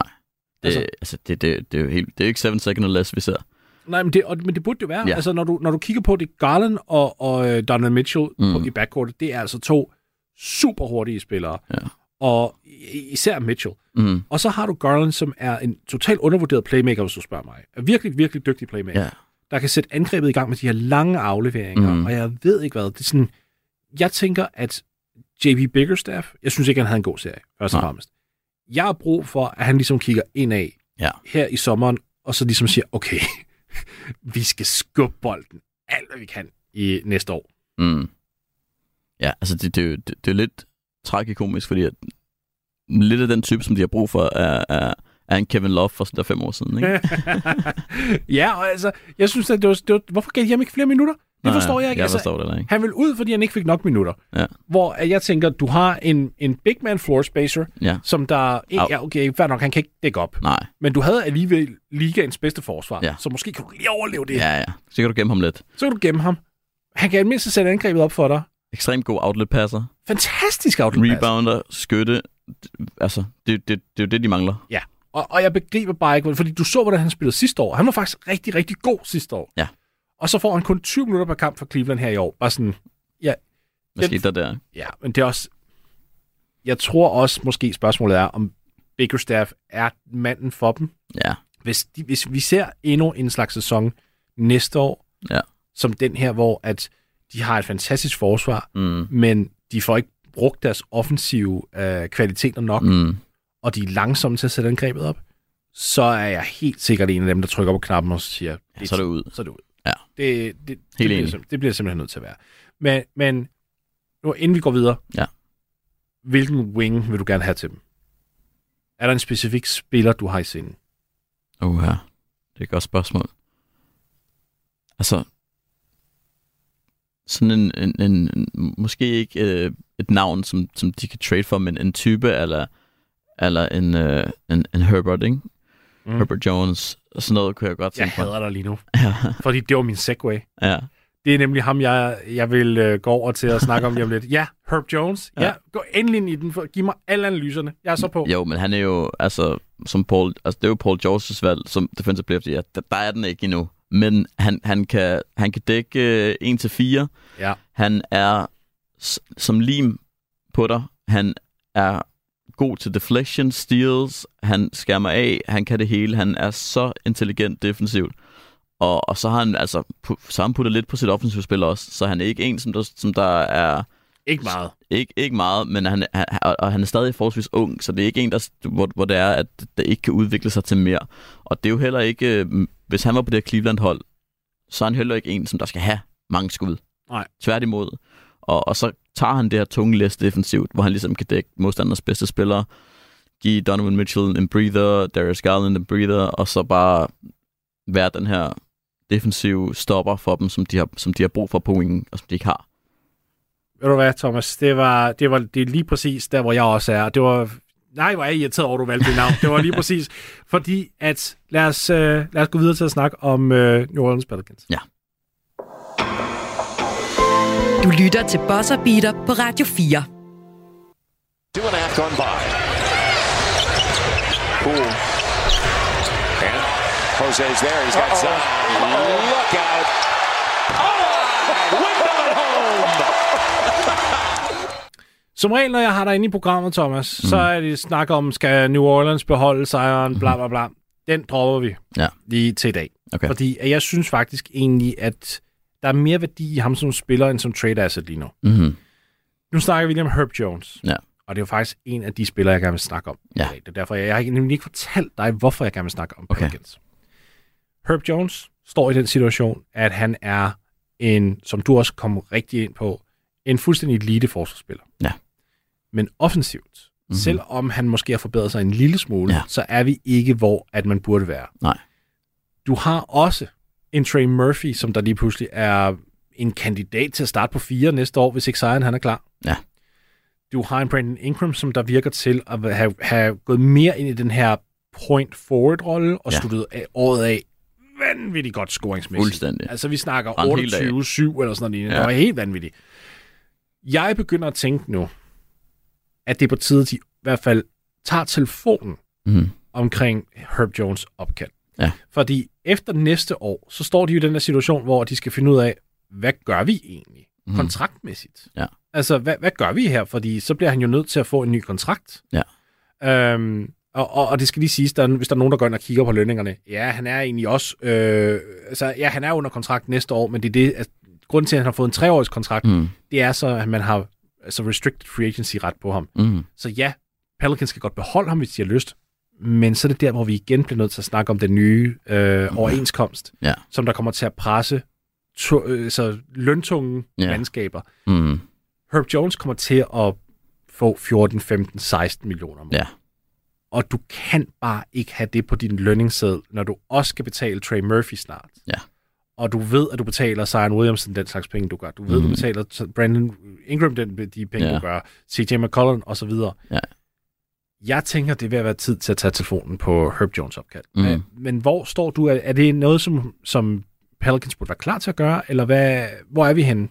altså,
Altså-
altså det, det, det, er jo helt, det er jo ikke 7 second or less, vi ser.
Nej, men det, og, men det burde det jo være.
Ja.
Altså, når du, når du kigger på det, Garland og, og øh, Donovan Mitchell
Mm.
på, i backcourtet, det er altså to super hurtige spillere.
Ja.
Og især Mitchell.
Mm.
Og så har du Garland, som er en totalt undervurderet playmaker, hvis du spørger mig. Er virkelig, virkelig dygtig playmaker.
Ja.
Der kan sætte angrebet i gang med de her lange afleveringer.
Mm.
Og jeg ved ikke hvad. Det er sådan, jeg tænker, at JB Biggerstaff, jeg synes ikke, han havde en god serie, først og fremmest. Jeg har brug for, at han ligesom kigger indad
Ja.
her i sommeren, og så ligesom siger, okay, vi skal skubbe bolden alt, hvad vi kan i næste år.
Mm. Ja, altså det, det, er det, det er lidt tragikomisk, fordi at lidt af den type, som de har brug for, er, er, er en Kevin Love for sådan der fem år siden. Ikke?
ja, og altså, jeg synes, at det var, det var hvorfor gav de ham ikke flere minutter? Det forstår jeg ikke.
Jeg
altså,
forstår det ikke.
han vil ud, fordi han ikke fik nok minutter.
Ja.
Hvor jeg tænker, du har en, en big man floor spacer,
Ja.
som der... Ja, okay, fair nok, han kan ikke dække op.
Nej.
Men du havde alligevel ligaens bedste forsvar,
Ja.
så måske kan du lige overleve det.
Ja, ja. Så kan du gemme ham lidt.
Så kan du gemme ham. Han kan mindst sætte angrebet op for dig.
Ekstremt god outlet-passer.
Fantastisk outlet pass.
Rebounder, skytte. Altså, det, det, det er jo det, de mangler.
Ja, og, og jeg begriber bare ikke, fordi du så, hvordan han spillede sidste år. Han var faktisk rigtig, rigtig god sidste år.
Ja.
Og så får han kun 20 minutter per kamp for Cleveland her i år. Bare sådan, ja,
Hvad skete der der?
ja, men det er også... Jeg tror også, måske spørgsmålet er, om Bickerstaff er manden for dem.
Ja.
Hvis, de, hvis vi ser endnu en slags sæson næste år,
Ja.
som den her, hvor at de har et fantastisk forsvar,
Mm.
men de får ikke brugt deres offensive øh, kvaliteter nok,
Mm.
og de er langsomme til at sætte angrebet op, så er jeg helt sikkert en af dem, der trykker på knappen og siger,
Ja, så er det ud.
Så er det ud.
Ja.
Det, det, det,
Helt
bliver,
enig.
sim- det bliver simpelthen nødt til at være. Men, men nu, inden vi går videre,
Ja.
hvilken wing vil du gerne have til dem? Er der en specifik spiller, du har i sinden?
Uh, ja. Det er et godt spørgsmål. Altså, sådan en, en, en, en måske ikke øh, et navn, som, som de kan trade for, men en type, eller, eller en, øh, en, en Herbert, ikke?
Mm.
Herbert Jones, og sådan noget kunne jeg godt
Jeg
tænke mig.
hader dig lige nu,
Ja,
fordi det var min segway.
ja.
Det er nemlig ham, jeg, jeg vil øh, gå over til at snakke om lige om lidt. Ja, Herb Jones. Ja,
Ja.
ja gå endelig ind i den. For, giv mig alle analyserne. Jeg er så på.
Jo, men han er jo, altså, som Paul, altså det er jo Paul Georges valg som defensive player the year. Der, der er den ikke endnu. Men han, han, kan, han kan dække øh, 1-4.
Ja.
Han er som lim på dig. Han er god til deflection, steals. Han skærmer af. Han kan det hele. Han er så intelligent defensivt. Og, og så har han altså så han puttet lidt på sit offensive spil også. Så han er ikke en, som der, som der er
Ikke meget.
ikke, ikke meget, men han, han, og- han er stadig forholdsvis ung, så det er ikke en, der, hvor, hvor det er, at der ikke kan udvikle sig til mere. Og det er jo heller ikke, øh, hvis han var på det her Cleveland-hold, så er han heller ikke en, som der skal have mange skud.
Nej.
Tværtimod. Og, og så tager han det her tunge læs defensivt, hvor han ligesom kan dække modstanders bedste spillere, give Donovan Mitchell en breather, Darius Garland en breather, og så bare være den her defensive stopper for dem, som de har, som de har brug for på wingen, og som de ikke har.
Ved du hvad, Thomas? Det var, det var det er lige præcis der, hvor jeg også er. Det var... Nej, hvor er jeg irriteret over, at du valgte det navn. Det var lige præcis, fordi at... Lad os, øh, lad os gå videre til at snakke om øh, New Orleans Pelicans.
Du lytter til Bosser Beater på Radio 4.
Two and a half gone by. Poole. And Jose's there. He's got Zion. Look out. Windmill at home.
Som regel, når jeg har dig inde i programmet, Thomas, mm. så er det snak om, skal New Orleans beholde sejren, bla bla bla. Den dropper vi
Ja.
lige til i dag.
Okay.
Fordi jeg synes faktisk egentlig, at der er mere værdi i ham som spiller, end som trade asset lige nu.
Mm-hmm.
Nu snakker vi lige om Herb Jones.
Ja.
Og det er jo faktisk en af de spillere, jeg gerne vil snakke om.
Ja.
Det er derfor, jeg, jeg har nemlig ikke fortalt dig, hvorfor jeg gerne vil snakke om
Okay.
Pelicans. Herb Jones står i den situation, at han er en, som du også kom rigtig ind på, en fuldstændig elite forsvarsspiller.
Ja.
Men offensivt,
Mhm.
mm-hmm. selvom han måske har forbedret sig en lille smule,
Ja.
så er vi ikke, hvor at man burde være.
Nej.
Du har også en Trey Murphy, som der lige pludselig er en kandidat til at starte på fire næste år, hvis ikke sejren han er klar.
Ja.
Du har en Brandon Ingram, som der virker til at have, have gået mere ind i den her point forward-rolle og
Ja.
sluttet af, året af vanvittigt godt scoringsmæssigt.
Fuldstændig.
Altså, vi snakker
Brændte helt af.
28-7 eller sådan noget. Ja.
Ja.
Det var helt vanvittigt. Jeg begynder at tænke nu, at det er på tide, at de i hvert fald tager telefonen
Mm-hmm.
omkring Herb Jones opkald.
Ja.
Fordi efter næste år, så står de jo i den der situation, hvor de skal finde ud af, hvad gør vi egentlig
Mhm.
kontraktmæssigt?
Ja.
Altså, hvad, hvad gør vi her? Fordi så bliver han jo nødt til at få en ny kontrakt.
Ja.
Øhm, og, og, og det skal lige siges, der, er- hvis der er nogen, der går ind og kigger på lønningerne. Ja, han er egentlig også... Øh, altså, ja, han er under kontrakt næste år, men det er det... Altså, grunden til, at han har fået en treårig kontrakt,
Mm.
det er så, at man har altså restricted free agency ret på ham.
Mm.
Så ja, Pelicans skal godt beholde ham, hvis de har lyst. Men så er det der, hvor vi igen bliver nødt til at snakke om den nye øh, overenskomst,
Ja.
som der kommer til at presse to, øh, så løntunge
Ja.
mandskaber.
Mm.
Herb Jones kommer til at få 14, 15, 16 millioner om.
Ja.
Og du kan bare ikke have det på din lønningsseddel, når du også skal betale Trey Murphy snart.
Ja.
Og du ved, at du betaler Zion Williamson den slags penge, du gør. Du ved, mm. du betaler Brandon Ingram den, de penge,
Ja.
du gør. CJ McCollum og så videre.
Ja.
Jeg tænker, det ved at være tid til at tage telefonen på Herb Jones opkald. Mm. Men hvor står du? Er, er det noget, som, som Pelicans burde være klar til at gøre, eller hvad, hvor er vi henne?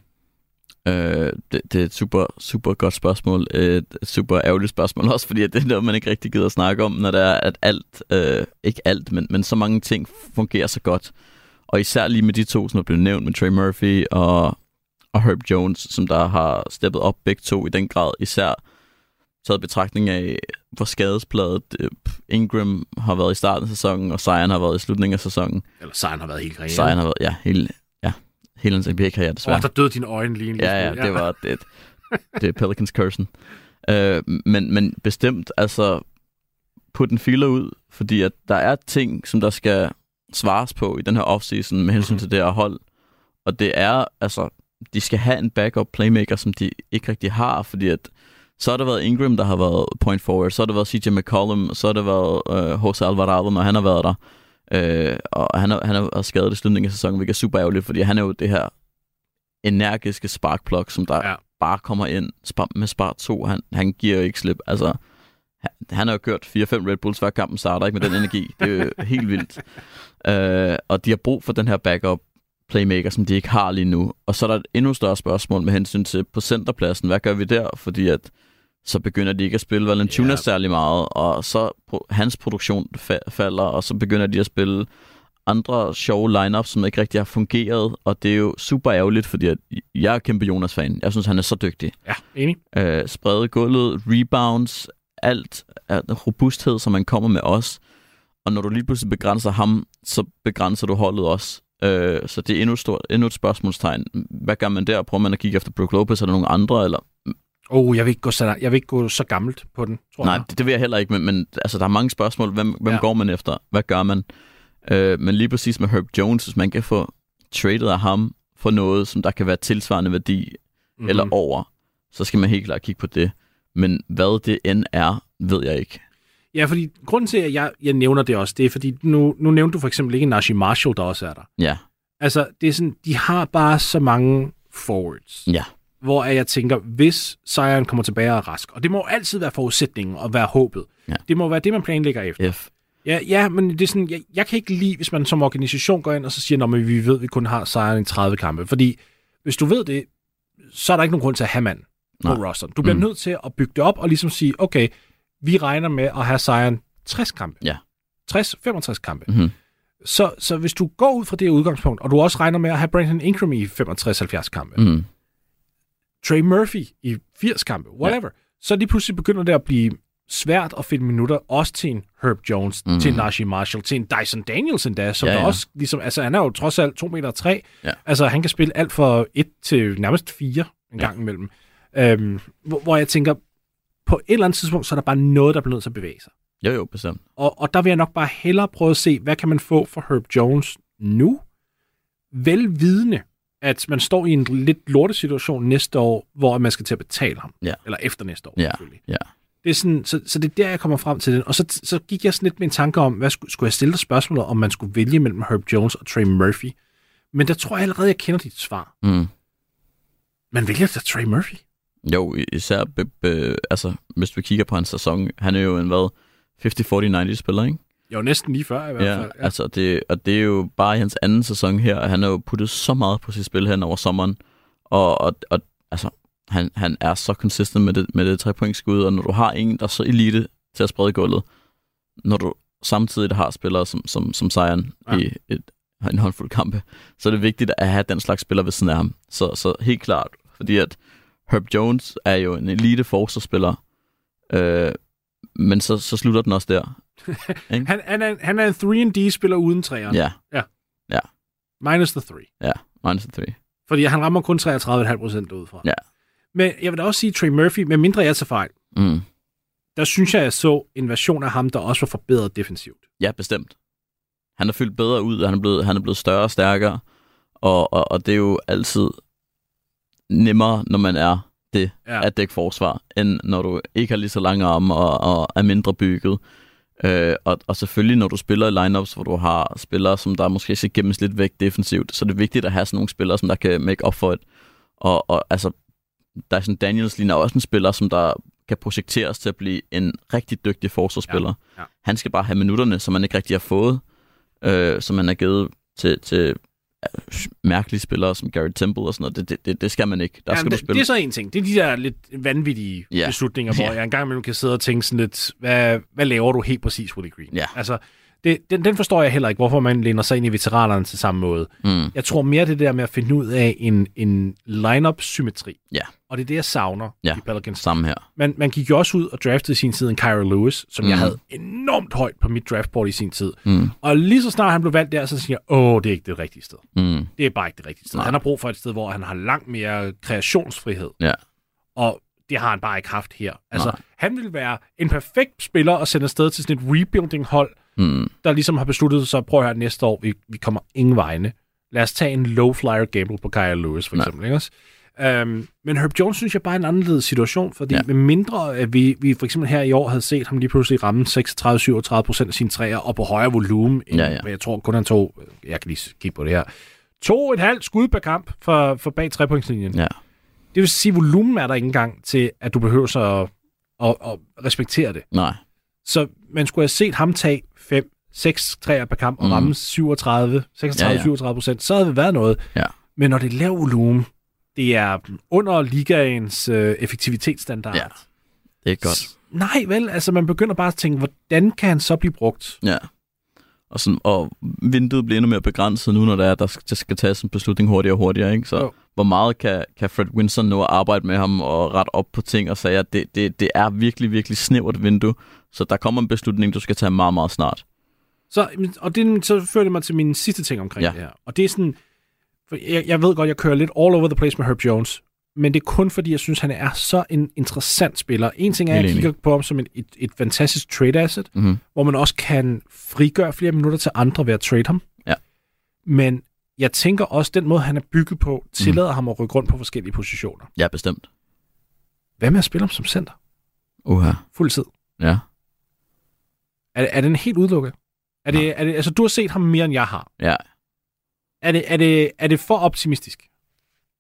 Øh, det, det er et super, super godt spørgsmål. Et, super ærgerligt spørgsmål også, fordi det er noget, man ikke rigtig gider at snakke om, når det er, at alt, øh, ikke alt, men, men så mange ting fungerer så godt. Og især lige med de to, som er blevet nævnt med Trey Murphy og, og Herb Jones, som der har steppet op begge to i den grad, især taget betragtning af, hvor skadespladet øh, Ingram har været i starten af sæsonen, og Zion har været i slutningen af sæsonen.
Eller Zion har været helt ren.
Zion har været, ja, hele, ja, hele hans NBA-karriere desværre.
Åh, der døde dine øjne lige en
Ja, ja,
smule.
det var det, det er Pelicans cursen. Øh, men, men bestemt, altså, put den filer ud, fordi at der er ting, som der skal svares på i den her offseason med hensyn
Mhm.
til det her hold. Og det er, altså, de skal have en backup playmaker, som de ikke rigtig har, fordi at så har der været Ingram, der har været point forward, så har der været CJ McCollum, så har der været øh, Jose Alvarado, når han har været der. Øh, og han har, han har skadet i slutningen af sæsonen, hvilket er super ærgerligt, fordi han er jo det her energiske sparkplug, som der
Ja.
bare kommer ind med spar 2. Han, han giver jo ikke slip. Altså, han, har jo kørt 4-5 Red Bulls hver kampen starter, ikke med den energi. Det er jo helt vildt. Øh, og de har brug for den her backup playmaker, som de ikke har lige nu. Og så er der et endnu større spørgsmål med hensyn til på centerpladsen. Hvad gør vi der? Fordi at så begynder de ikke at spille Valentunas
Ja.
ja. særlig meget, og så hans produktion fa- falder, og så begynder de at spille andre sjove lineups, som ikke rigtig har fungeret, og det er jo super ærgerligt, fordi at jeg er kæmpe Jonas-fan. Jeg synes, han er så dygtig.
Ja, enig.
Øh, sprede gulvet, rebounds, alt er robusthed, som man kommer med os. Og når du lige pludselig begrænser ham, så begrænser du holdet også. Øh, så det er endnu, stort, endnu et spørgsmålstegn. Hvad gør man der? Prøver man at kigge efter Brook Lopez eller nogle andre? Eller?
Oh, jeg vil ikke gå så, jeg vil ikke gå så gammelt på den, tror
Nej,
jeg.
det, det vil jeg heller ikke, men, men altså, der er mange spørgsmål. Hvem, hvem
Ja.
går man efter? Hvad gør man? Øh, men lige præcis med Herb Jones, hvis man kan få traded af ham for noget, som der kan være tilsvarende værdi
Mhm.
mm. eller over, så skal man helt klart kigge på det. Men hvad det end er, ved jeg ikke.
Ja, fordi grunden til, at jeg, jeg nævner det også, det er, fordi nu, nu nævnte du for eksempel ikke Najee Marshall, der også er der.
Ja,
Altså, det er sådan, de har bare så mange forwards.
ja,
Hvor jeg tænker, hvis sejren kommer tilbage og er rask, og det må altid være forudsætningen og være håbet.
Ja.
Det må være det, man planlægger efter.
F.
Ja, ja men det er sådan, jeg, jeg kan ikke lide, hvis man som organisation går ind og så siger, at vi ved, at vi kun har sejren i 30 kampe. Fordi hvis du ved det, så er der ikke nogen grund til at have mand på
Nej.
rosteren. Du bliver mm.
Mm.
nødt til at bygge det op og ligesom sige, okay, vi regner med at have sejren 60 kampe.
Ja.
60-65 kampe.
Mm-hmm.
Så, så hvis du går ud fra det udgangspunkt, og du også regner med at have Brandon Ingram i 65-70 kampe, mm. Trey Murphy i 80 kampe, whatever, ja. så lige pludselig begynder det at blive svært at finde minutter, også til en Herb Jones, mm. Til en Najee Marshall, til en Dyson Daniels endda, som
Ja,
ja, ja. også ligesom, altså han er jo trods alt 2 meter 3,
Ja.
altså han kan spille alt fra 1 til nærmest 4 en
Ja.
gang imellem, øhm, hvor, hvor jeg tænker, på et eller andet tidspunkt, så er der bare noget, der bliver nødt til at bevæge sig.
Jo, jo, bestemt.
Og, og der vil jeg nok bare hellere prøve at se, hvad kan man få for Herb Jones nu? Velvidende, at man står i en lidt lortesituation næste år, hvor man skal til at betale ham.
Ja.
Eller efter næste år,
Ja,
selvfølgelig.
ja.
Det er sådan, så, så det er der, jeg kommer frem til den. Og så, så gik jeg sådan lidt med en tanke om, hvad skulle, skulle jeg stille dig spørgsmålet, om man skulle vælge mellem Herb Jones og Trey Murphy? Men der tror jeg allerede, jeg kender dit svar.
Mm.
Man vælger da Trey Murphy.
Jo, især, be, be, altså, hvis vi kigger på hans sæson, han er jo en, hvad, 50-40-90 spiller, ikke?
Jo, næsten lige før i hvert
Ja,
fald.
altså det, og det er jo bare hans anden sæson her, og han har jo puttet så meget på sit spil hen over sommeren, og, og, og altså, han, han er så consistent med det, med det trepointskud, og når du har en, der er så elite til at sprede gulvet, når du samtidig har spillere som, som, som Zion
Ja.
ja. i et, en håndfuld kampe, så er det vigtigt at have den slags spiller ved siden af ham. Så, så helt klart, fordi at Herb Jones er jo en elite forsvarsspiller, øh, men så, så slutter den også der.
Han, han, er, han er en 3D-spiller uden træerne.
Ja,
Minus the 3.
ja, minus the three.
Fordi han rammer kun 33,5 procent derudfra.
Ja.
Men jeg vil da også sige, Trey Murphy, med mindre jeg tager fejl,
Mm.
der synes jeg, jeg så en version af ham, der også var forbedret defensivt.
Ja, bestemt. Han er fyldt bedre ud, og han er blevet, han er blevet større og stærkere, og, og, og det er jo altid nemmere, når man er det
Ja.
ja. at dække forsvar, end når du ikke har lige så lange arme og, og er mindre bygget. Øh, og, og selvfølgelig, når du spiller i lineups, hvor du har spillere, som der måske skal gemmes lidt væk defensivt, så er det vigtigt at have sådan nogle spillere, som der kan make up for det. Og, og altså, Dyson Daniels ligner også en spiller, som der kan projekteres til at blive en rigtig dygtig forsvarsspiller.
Ja, ja.
Han skal bare have minutterne, som man ikke rigtig har fået, øh, som man er givet til, til mærkelige spillere som Gary Temple og sådan noget. Det, det, det, det skal man ikke. Der
Ja,
skal
det,
du spille.
det er så en ting. Det er de der lidt vanvittige
Ja.
beslutninger, hvor
Ja.
jeg engang imellem kan sidde og tænke sådan lidt, hvad, hvad laver du helt præcis, Willie Green?
Ja.
Altså, det, den, den forstår jeg heller ikke, hvorfor man læner sig ind i veteranerne til samme måde.
Mm.
Jeg tror mere det der med at finde ud af en, en line-up-symmetri.
Ja.
Og det er det, jeg savner
Ja.
i Pelicans.
Samme her.
Man, man gik jo også ud og draftede i sin tid en Kyra Lewis, som mm. jeg havde enormt højt på mit draftboard i sin tid.
Mm.
Og lige så snart han blev valgt der, så siger jeg, åh, det er ikke det rigtige sted.
Mm.
Det er bare ikke det rigtige sted.
Nej.
Han har brug for et sted, hvor han har langt mere kreationsfrihed.
Ja.
Og det har han bare ikke haft her. Altså,
Nej.
han vil være en perfekt spiller at sende afsted til sådan et rebuilding-hold,
Mm.
der ligesom har besluttet sig, prøv at høre, næste år, vi, vi kommer ingen vegne. Lad os tage en low-flyer gamble på Kyle Lewis, for
Nej.
eksempel. Ikke også? Um, men Herb Jones synes jeg bare er en anderledes situation, fordi. Ja. med mindre, at vi, vi for eksempel her i år havde set ham lige pludselig ramme 36-37 procent af sine træer, og på højere volumen, end
Ja, ja.
hvad jeg tror kun han tog, jeg kan lige kigge på det her, to et halvt skud per kamp for, for bag trepointslinjen.
Ja.
Det vil sige, at volumen er der ikke engang til, at du behøver så at, at, at respektere det.
Nej.
Så man skulle have set ham tage 5, 6 træer per kamp og
Mhm.
ramme 37, 36-37 procent, så havde det været noget.
Ja.
Men når det er lav volumen, det er under ligaens øh, effektivitetsstandard.
Ja. Det er godt.
Nej, vel, altså man begynder bare at tænke, hvordan kan han så blive brugt?
Ja. Og, sådan, og vinduet bliver endnu mere begrænset nu, når der, er, der skal, der skal tages en beslutning hurtigere og hurtigere. Ikke? Så
Jo.
hvor meget kan, kan Fred Winson nå at arbejde med ham og rette op på ting og sige, at det, det, det er virkelig, virkelig snævert vindue. Så der kommer en beslutning, du skal tage meget, meget snart.
Så, og det, så fører det mig til min sidste ting omkring
Ja.
det her. Og det er sådan, jeg, jeg ved godt, jeg kører lidt all over the place med Herb Jones, men det er kun fordi, jeg synes, han er så en interessant spiller. En ting er, at jeg kigger på ham som et, et, et fantastisk trade asset,
Mm-hmm.
hvor man også kan frigøre flere minutter til andre ved at trade ham.
Ja.
Men jeg tænker også, den måde, han er bygget på, tillader mm. ham at rykke rundt på forskellige positioner.
Ja, bestemt.
Hvad med at spille ham som center?
Uha.
Fuld tid.
Ja.
Er, er den helt udelukket? Er det, er det, altså, du har set ham mere, end jeg har.
Ja.
Er det, er det, er det for optimistisk?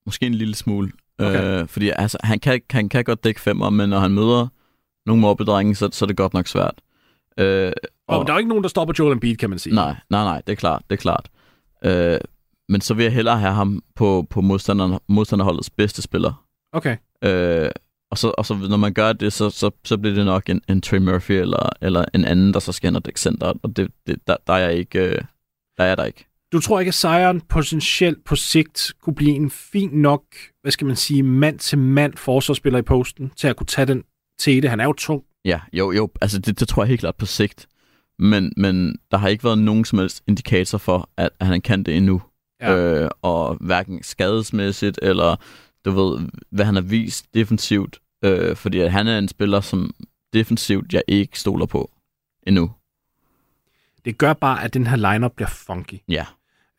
Måske en lille smule.
Okay.
Øh, fordi altså, han, kan, han kan godt dække femmer, men når han møder nogle mobbedrenge, så, så er det godt nok svært. Øh,
Og der er jo ikke nogen, der stopper Joel Embiid, kan man sige.
Nej, nej, nej, det er klart, det er klart. Øh, men så vil jeg hellere have ham på, på modstander, modstanderholdets bedste spiller.
Okay.
Øh, og, så, og så når man gør det, så, så, så bliver det nok en, en Trey Murphy eller, eller en anden, der så skal hen og dække center. Og det, det, der, der er jeg ikke... Øh, der er jeg der ikke.
Du tror ikke, at sejren potentielt på sigt kunne blive en fin nok, hvad skal man sige, mand-til-mand forsvarsspiller i posten, til at kunne tage den tete? Han er jo tung.
Ja, jo, jo, altså det, det tror jeg helt klart på sigt. Men, men der har ikke været nogen som helst indikator for, at, at han kan det endnu.
Ja.
Øh, og hverken skadesmæssigt, eller du ved, hvad han har vist defensivt. Øh, fordi at han er en spiller, som defensivt jeg ikke stoler på endnu.
Det gør bare, at den her lineup bliver funky.
Ja,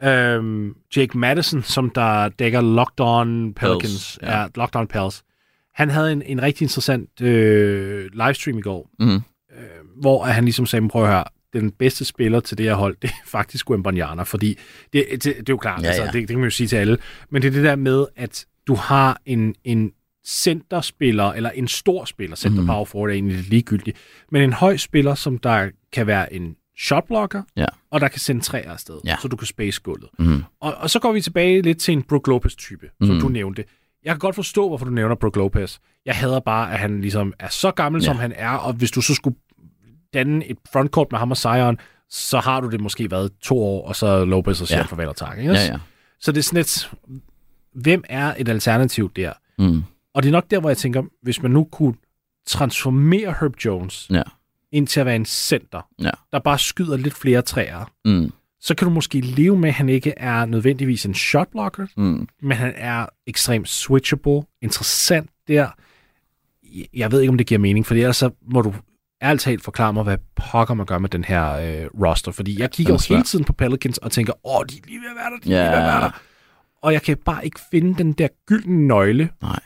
Øhm, Jake Madison, som der dækker Locked On Pelicans,
Pels,
ja.
ja,
Locked On Pels, han havde en, en rigtig interessant øh, livestream i går,
mm-hmm.
øh, hvor han ligesom sagde, prøv at høre, den bedste spiller til det her hold, det er faktisk Wembanyama, fordi det, det, det er jo klart,
Ja,
altså,
ja.
det, det kan man jo sige til alle, men det er det der med, at du har en, en centerspiller, eller en stor spiller, center
Mhm.
power forward er egentlig lidt ligegyldigt, men en høj spiller, som der kan være en shotblocker,
Ja.
og der kan sende træer afsted,
Ja.
så du kan space gulvet.
Mm-hmm.
Og, og så går vi tilbage lidt til en Brook Lopez-type, som
Mhm.
du nævnte. Jeg kan godt forstå, hvorfor du nævner Brook Lopez. Jeg hader bare, at han ligesom er så gammel, ja. Som han er, og hvis du så skulle danne et frontcourt med ham og Zion, så har du det måske været to år, og så Lopez og siger
Ja.
og tak. Ikke?
Ja, ja.
Så det er sådan et, hvem er et alternativ der?
Mm.
Og det er nok der, hvor jeg tænker, hvis man nu kunne transformere Herb Jones
Ja.
ind til at være en center,
Ja.
der bare skyder lidt flere træer,
Mm.
så kan du måske leve med, at han ikke er nødvendigvis en shotblocker,
Mm.
men han er ekstremt switchable, interessant der. Jeg ved ikke, om det giver mening, for ellers så må du ærligt talt forklare mig, hvad pokker man gør med den her øh, roster. Fordi jeg kigger
er
jo hele tiden på Pelicans og tænker, åh, de er lige ved at være der, de er
Ja.
lige ved at være der. Og jeg kan bare ikke finde den der gyldne nøgle
Nej.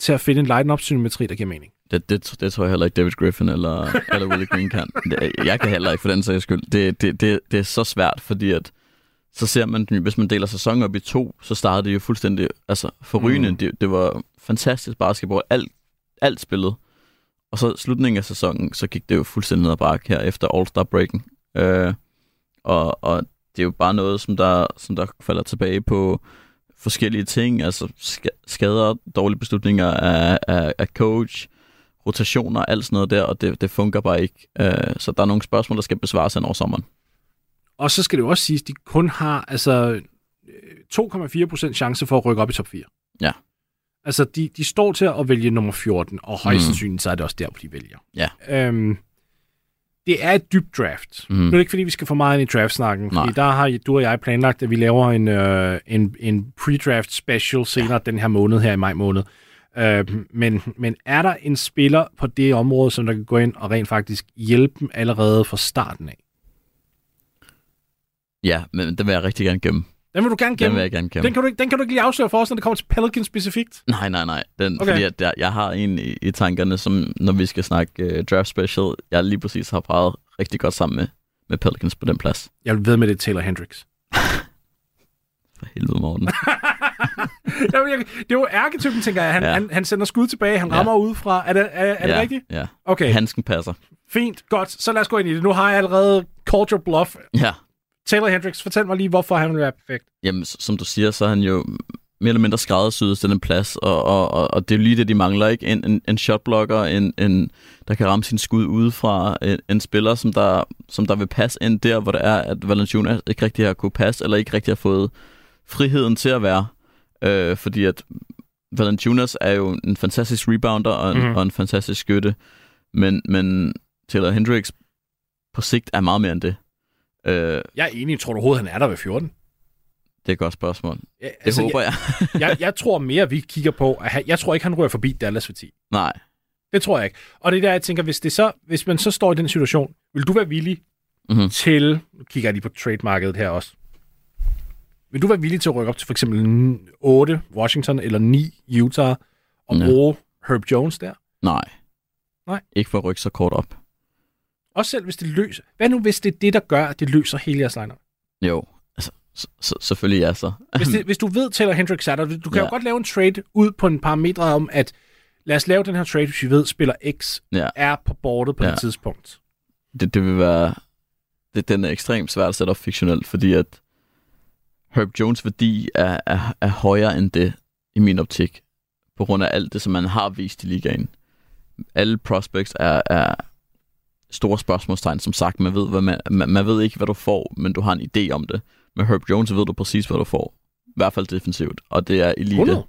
til at finde en line-up symmetri, der giver mening.
Det, det, det tror jeg heller ikke David Griffin eller, eller Willie Green kan. Det, jeg kan heller ikke for den sags skyld. Det, det, det, det er så svært, fordi at så ser man, hvis man deler sæsonen op i to, så startede det jo fuldstændig altså, forrygende. Mm. Det, det var fantastisk basketball. Alt, alt spillet. Og så slutningen af sæsonen, så gik det jo fuldstændig ned ad bakke her efter All-Star-breaken. Øh, og, og det er jo bare noget, som der, som der falder tilbage på forskellige ting, altså skader, dårlige beslutninger af, af, af coach, rotationer, alt sådan noget der, og det, det fungerer bare ikke. Øh, så der er nogle spørgsmål, der skal besvares hen over sommeren.
Og så skal det jo også siges, at de kun har altså 2,4% chance for at rykke op i top 4.
Ja.
Altså, de, de står til at vælge nummer 14, og højst mm. sandsynligt så er det også der, hvor de vælger.
Ja.
Øhm, det er et dybt draft. Mm. Nu er det ikke, fordi vi skal få meget ind i draftsnakken, fordi der har du og jeg planlagt, at vi laver en, øh, en, en pre-draft special senere ja. den her måned, her i maj måned. Øh, men, men er der en spiller på det område, som der kan gå ind og rent faktisk hjælpe dem allerede fra starten af?
Ja, men den vil jeg rigtig gerne gemme.
Den vil du gerne gemme?
Den vil jeg gerne gemme.
Den kan du, den kan du ikke lige afsløre for os, når det kommer til Pelican specifikt?
Nej, nej, nej. Den, okay. Fordi at jeg, jeg har en i, i tankerne, som når vi skal snakke uh, draft special, jeg lige præcis har peget rigtig godt sammen med, med Pelicans på den plads.
Jeg vil ved med det Taylor Hendricks.
for helvede, Morten.
Jamen, jeg, det er jo ærketypen, tænker jeg. Han, ja. han, han sender skud tilbage, han rammer ja. udefra. Er det, er, er
ja.
det rigtigt?
Ja.
Okay.
Hansken passer.
Fint, godt. Så lad os gå ind i det. Nu har jeg allerede culture bluff.
Ja.
Taylor Hendricks, fortæl mig lige, hvorfor han vil være perfekt.
Jamen, som du siger, så er han jo mere eller mindre skræddersyet til den plads, og, og, og, og det er jo lige det, de mangler, ikke? En, en, en shotblocker, en, en, der kan ramme sin skud udefra, en, en spiller, som der, som der vil passe ind der, hvor det er, at Valanciunas ikke rigtig har kunne passe, eller ikke rigtig har fået friheden til at være. Øh, fordi at Valanciunas er jo en fantastisk rebounder og en, mm. og en fantastisk skytte, men, men Taylor Hendricks på sigt er meget mere end det.
Øh, jeg er enig. Tror du overhovedet, han er der ved 14?
Det er et godt spørgsmål. Ja, altså, det håber jeg.
Jeg, jeg. Jeg tror mere, vi kigger på, at han, jeg tror ikke, han rører forbi Dallas ved 10.
Nej.
Det tror jeg ikke. Og det er der, jeg tænker, hvis, det så, hvis man så står i den situation, vil du være villig mm-hmm. til, nu kigger jeg lige på trademarkedet her også, vil du være villig til at rykke op til for eksempel 8 Washington eller 9 Utah og ja. bruge Herb Jones der?
Nej.
Nej.
Ikke for at rykke så kort op.
Også selv hvis det løser. Hvad nu, hvis det er det, der gør, at det løser hele jeres lineup?
Jo, altså, så, så, selvfølgelig ja så.
hvis, det, hvis du ved Taylor Hendricks er der, du kan ja. jo godt lave en trade ud på en parametre om, at lad os lave den her trade, hvis vi ved, spiller X ja. er på bordet på ja. det tidspunkt.
Det, det vil være... Det, den er ekstremt svært at sætte op fiktionelt, fordi at Herb Jones værdi er, er, er højere end det, i min optik, på grund af alt det, som man har vist i ligaen. Alle prospects er, er store spørgsmålstegn, som sagt. Man ved, hvad man, man, man ved ikke, hvad du får, men du har en idé om det. Med Herb Jones ved du præcis, hvad du får. I hvert fald defensivt. Og det er elite. 100.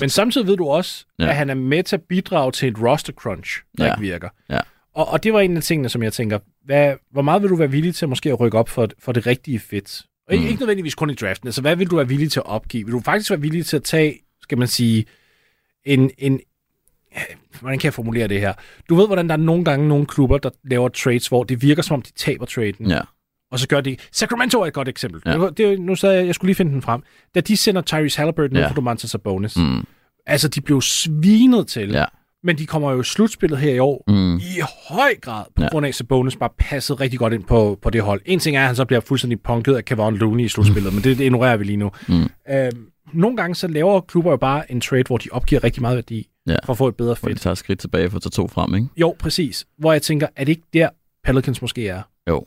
Men samtidig ved du også, ja. at han er med til at bidrage til et roster crunch, der ja. ikke virker.
Ja.
Og, og det var en af tingene, som jeg tænker, hvad, hvor meget vil du være villig til måske at rykke op for, for det rigtige fit? Og mm. ikke nødvendigvis kun i draften. Altså, hvad vil du være villig til at opgive? Vil du faktisk være villig til at tage, skal man sige, en, en, hvordan kan jeg formulere det her? Du ved, hvordan der er nogle gange nogle klubber, der laver trades, hvor det virker som om, de taber traden.
Ja.
Og så gør de... Sacramento er et godt eksempel. Ja. Det, nu sagde jeg, jeg skulle lige finde den frem. Da de sender Tyrese Halliburton ja. ud for Domantas Sabonis. Mm. Altså, de blev svinet til.
Ja.
Men de kommer jo i slutspillet her i år mm. i høj grad, på ja. grund af, at Sabonis bare passede rigtig godt ind på, på det hold. En ting er, at han så bliver fuldstændig punket af Kevin Looney i slutspillet, mm. men det, det ignorerer vi lige nu. Mm. Øhm, nogle gange så laver klubber jo bare en trade, hvor de opgiver rigtig meget værdi ja. for at få et bedre fedt. Hvor de
tager skridt tilbage for at tage to frem, ikke?
Jo, præcis. Hvor jeg tænker, er det ikke der, Pelicans måske er?
Jo.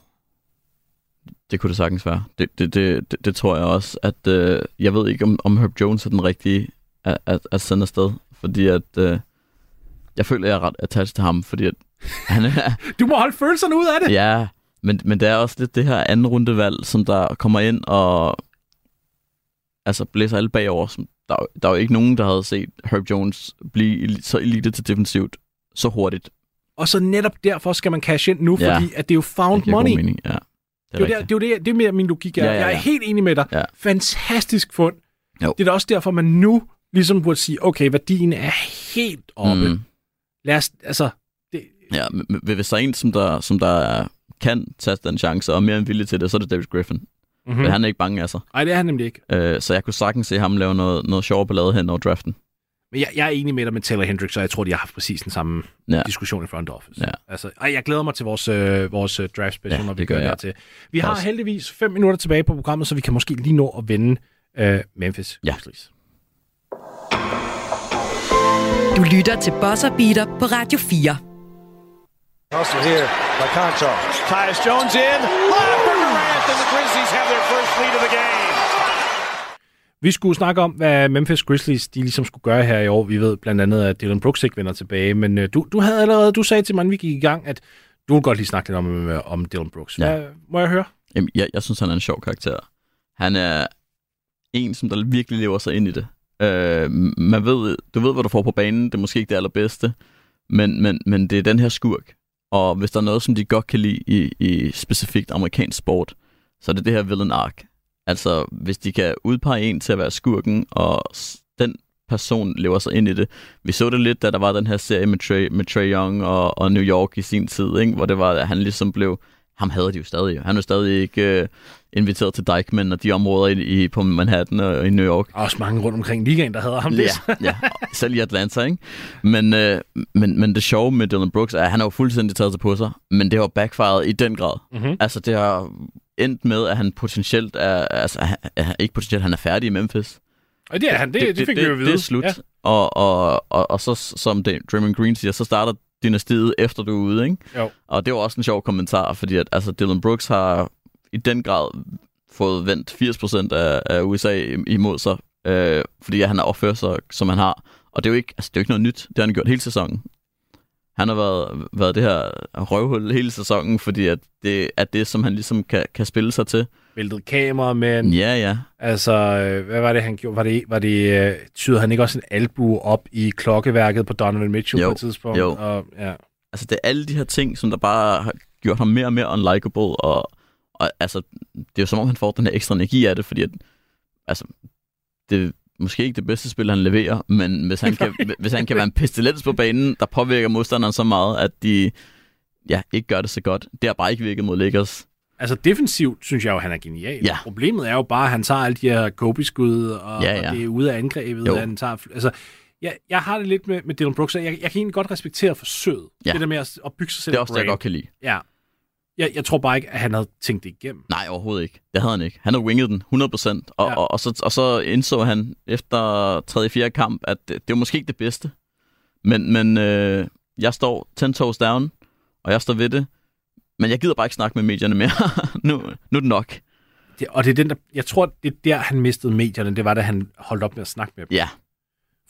Det kunne det sagtens være. Det, det, det, det, det tror jeg også, at øh, jeg ved ikke, om, om Herb Jones er den rigtige at, at, at sende afsted, fordi at øh, jeg føler, at jeg er ret attached til ham, fordi at han er...
du må holde følelserne ud af det!
Ja, men, men det er også lidt det her anden rundevalg, som der kommer ind og altså blæser alle bagover. Som, der, der er jo ikke nogen, der havde set Herb Jones blive så elite til defensivt så hurtigt.
Og så netop derfor skal man cash ind nu, ja. fordi at det er jo found det money.
Mening. Ja, det,
er det, er det, det, er jo det, det er mere min logik. Er. Ja, ja, ja. Jeg er helt enig med dig. Ja. Fantastisk fund. Jo. Det er da også derfor, man nu ligesom burde sige, okay, værdien er helt oppe. Mm. Lad os, altså... Det...
Ja, men hvis der er en, som der, som der kan tage den chance, og er mere end villig til det, så er det David Griffin. Mm-hmm. Men han er ikke bange af sig.
Nej, det er han nemlig ikke.
Øh, så jeg kunne sagtens se ham lave noget, noget sjovt ballade hen over draften.
Men jeg, jeg er enig med dig med Taylor Hendricks, og jeg tror, de har haft præcis den samme
Ja.
diskussion i front office.
Ja.
Altså, ej, jeg glæder mig til vores, øh, vores øh, draft special,
Ja,
når vi
det gør
det til. Vi har
Også.
heldigvis fem minutter tilbage på programmet, så vi kan måske lige nå at vende øh, Memphis
Ja.
Grizzlies.
Du lytter til Bosser Beater på Radio 4.
Hustle here by Concho.
Tyus Jones in. Lob Durant, and the Grizzlies have their first lead of the game.
Vi skulle snakke om, hvad Memphis Grizzlies de ligesom skulle gøre her i år. Vi ved blandt andet, at Dylan Brooks ikke vender tilbage, men øh, du, du havde allerede, du sagde til mig, vi gik i gang, at du vil godt lige snakke lidt om, øh, om Dylan Brooks.
Ja.
Hvad, må jeg høre?
Jamen, jeg, jeg synes, han er en sjov karakter. Han er en, som der virkelig lever sig ind i det. Øh, man ved, du ved, hvad du får på banen. Det er måske ikke det allerbedste, men, men, men det er den her skurk. Og hvis der er noget, som de godt kan lide i, i specifikt amerikansk sport, så er det det her villain arc. Altså, hvis de kan udpege en til at være skurken, og den person lever sig ind i det. Vi så det lidt, da der var den her serie med Trey, med Trey Young og, og New York i sin tid, ikke? hvor det var, at han ligesom blev... Ham havde de jo stadig. Han er stadig ikke øh, inviteret til Dykeman og de områder i, i, på Manhattan og i New York.
Også mange rundt omkring ligaen, der hedder ham.
Ja, ja, selv i Atlanta, ikke? Men, øh, men, men det sjove med Dylan Brooks er, at han har jo fuldstændig taget sig på sig, men det har backfired i den grad.
Mhm.
Altså, det har endt med, at han potentielt er, altså, er, ikke potentielt, han er færdig i Memphis.
Og det er han, det, det, det fik vi jo at vide.
Det er slut.
Ja.
Og, og, og, og så, som det, Draymond Green siger, så starter dynastiet efter du er ude, ikke?
Jo.
Og det var også en sjov kommentar, fordi at, altså, Dylan Brooks har i den grad fået vendt 80% af, af USA im- imod sig, øh, fordi at han har opført sig, som han har. Og det er jo ikke, altså, det er jo ikke noget nyt. Det har han gjort hele sæsonen. Han har været, været det her røvhul hele sæsonen, fordi at det er det, som han ligesom kan, kan spille sig til.
Væltet kamera, men
Ja, ja.
altså, øh, hvad var det, han gjorde? Var det, var det øh, tyder han ikke også en albu op i klokkeværket på Donovan Mitchell
Jo,
på et tidspunkt?
jo.
Og, ja.
Altså, det er alle de her ting, som der bare har gjort ham mere og mere unlikable, og, og altså, det er jo som om, han får den her ekstra energi af det, fordi at, altså, det måske ikke det bedste spil, han leverer, men hvis han kan, hvis han kan være en pestilens på banen, der påvirker modstanderen så meget, at de ja, ikke gør det så godt. Det har bare ikke virket mod Lakers.
Altså defensivt synes jeg jo, han er genial.
Ja.
Problemet er jo bare, at han tager alle de her Kobe-skud, og,
Ja, ja.
og det er ude af angrebet.
Jo.
Han tager, altså, jeg, jeg har det lidt med, med Dylan Brooks, jeg, jeg kan egentlig godt respektere forsøget.
Ja.
Det der med at, at bygge sig selv
Det er også det, jeg godt kan lide.
Ja. Jeg, jeg tror bare ikke, at han havde tænkt det igennem.
Nej, overhovedet ikke. Det havde han ikke. Han havde winget den 100%, og,
Ja.
og, og, så, og så indså han efter 3. 4. kamp, at det, det var måske ikke det bedste. Men, men øh, jeg står 10 toes down, og jeg står ved det. Men jeg gider bare ikke snakke med medierne mere. nu, nu er det nok.
Det, og det er den, der, jeg tror, det er der, han mistede medierne. Det var, da han holdt op med at snakke med dem.
Ja,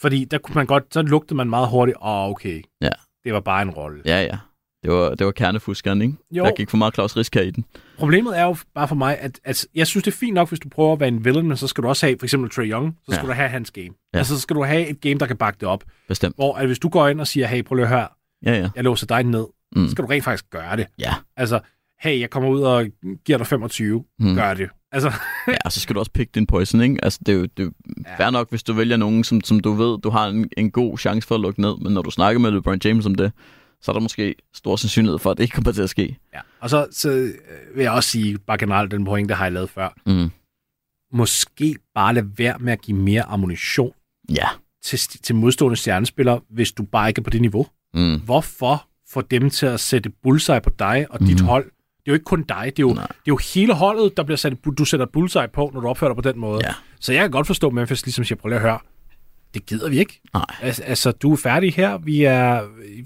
Fordi der kunne man godt, så lugtede man meget hurtigt, åh, oh, okay.
Ja.
Det var bare en rolle.
ja, ja. Det var, det var kernefuskeren, ikke?
Jo.
Der gik for meget Claus Risk her i den.
Problemet er jo bare for mig, at, at jeg synes, det er fint nok, hvis du prøver at være en villain, men så skal du også have for eksempel Trey Young, så skal
Ja.
du have hans game.
Ja.
Altså, så skal du have et game, der kan bakke det op.
Bestemt.
Hvor at hvis du går ind og siger, hey, prøv lige at høre,
Ja, ja.
jeg låser dig ned,
Mm.
så skal du rent faktisk gøre det.
Ja.
Altså, hey, jeg kommer ud og giver dig 25,
Mm.
gør det. Altså,
ja, og så skal du også pick din poison, ikke? Altså, det er jo det er
Ja.
fair nok, hvis du vælger nogen, som, som du ved, du har en, en god chance for at lukke ned, men når du snakker med LeBron James om det, så er der måske stor sandsynlighed for, at det ikke kommer til at ske.
ja. Og så, så øh, vil jeg også sige, bare generelt den point, der har jeg lavet før,
Mm.
måske bare lade være med at give mere ammunition
Ja.
til, til modstående stjernespillere, hvis du bare ikke er på det niveau.
Mm.
Hvorfor få dem til at sætte bullseye på dig og dit
Mhm.
hold? Det er jo ikke kun dig, det er jo,
Nej.
det er jo hele holdet, der bliver sat, du sætter bullseye på, når du opfører dig på den måde.
Ja.
Så jeg kan godt forstå, at Memphis ligesom siger, prøv lige at høre, det gider vi ikke.
Nej.
Altså, altså, du er færdig her. Vi er,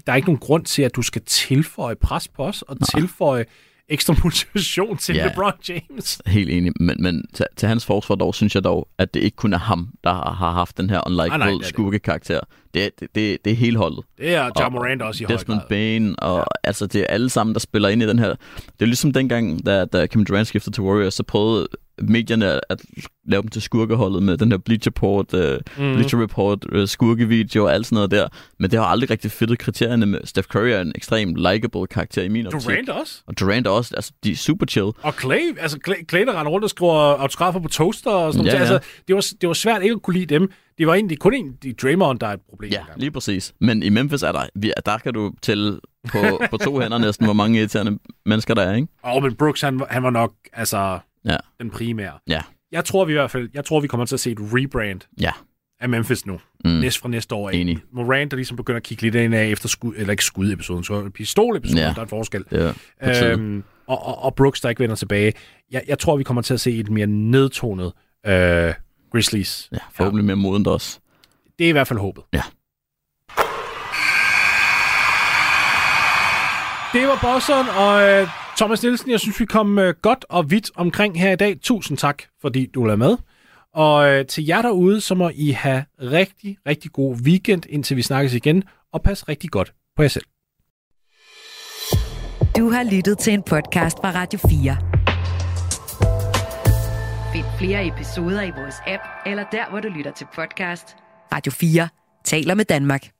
der er ikke nogen grund til, at du skal tilføje pres på os, og
Nej.
tilføje ekstra motivation til
Ja.
LeBron James.
Helt enig, men, men til, til hans forsvar dog, synes jeg dog, at det ikke kun er ham, der har, har haft den her
er
unlikable
det.
skurke-karakter. Det, det, det, det er hele holdet.
Det er John Morant også i høj
Desmond
grad.
Bain, og ja. altså det er alle sammen, der spiller ind i den her. Det er ligesom dengang, da, da Kevin Durant skiftede til Warriors, så prøvede medierne at lave dem til skurkeholdet med den her Bleacher Report,
Mhm.
mm. Bleacher Report uh, skurkevideo og alt sådan noget der. Men det har aldrig rigtig fittet kriterierne med. Steph Curry er en ekstremt likable karakter i min optik.
Durant også.
Og Durant også. Altså, de er super chill.
Og Clay, altså Clay, Clay der render rundt og skriver autografer på toaster og sådan
Ja,
noget.
ja.
Altså, det, var, det var svært ikke at kunne lide dem. Det var egentlig kun en, de Draymond, der er et problem.
Ja, lige præcis. Men i Memphis er der, vi- der kan du tælle på, på to hænder næsten, hvor mange irriterende mennesker der er, ikke?
Og men Brooks, han, han var nok altså,
Ja.
den primære.
Ja.
Jeg tror vi i hvert fald, jeg tror vi kommer til at se et rebrand
Ja.
af Memphis nu. Mm. Næst fra næste år af.
Enig.
Morant, der ligesom begynder at kigge lidt ind af efter skud, eller ikke skudepisoden, så pistolepisoden,
Ja.
der er en forskel.
Tide.
Øhm, og, og, og Brooks, der ikke vender tilbage. Jeg, jeg tror, vi kommer til at se et mere nedtonet øh, Grizzlies.
Ja, forhåbentlig mere modent også.
Det er i hvert fald håbet.
Ja.
Det var Boston og øh, Thomas Nielsen. Jeg synes, vi kom øh, godt og vidt omkring her i dag. Tusind tak, fordi du er med. Og øh, til jer derude, så må I have rigtig, rigtig god weekend, indtil vi snakkes igen. Og pas rigtig godt på jer selv.
Du har lyttet til en podcast fra Radio 4. Find flere episoder i vores app, eller der, hvor du lytter til podcast. Radio 4 taler med Danmark.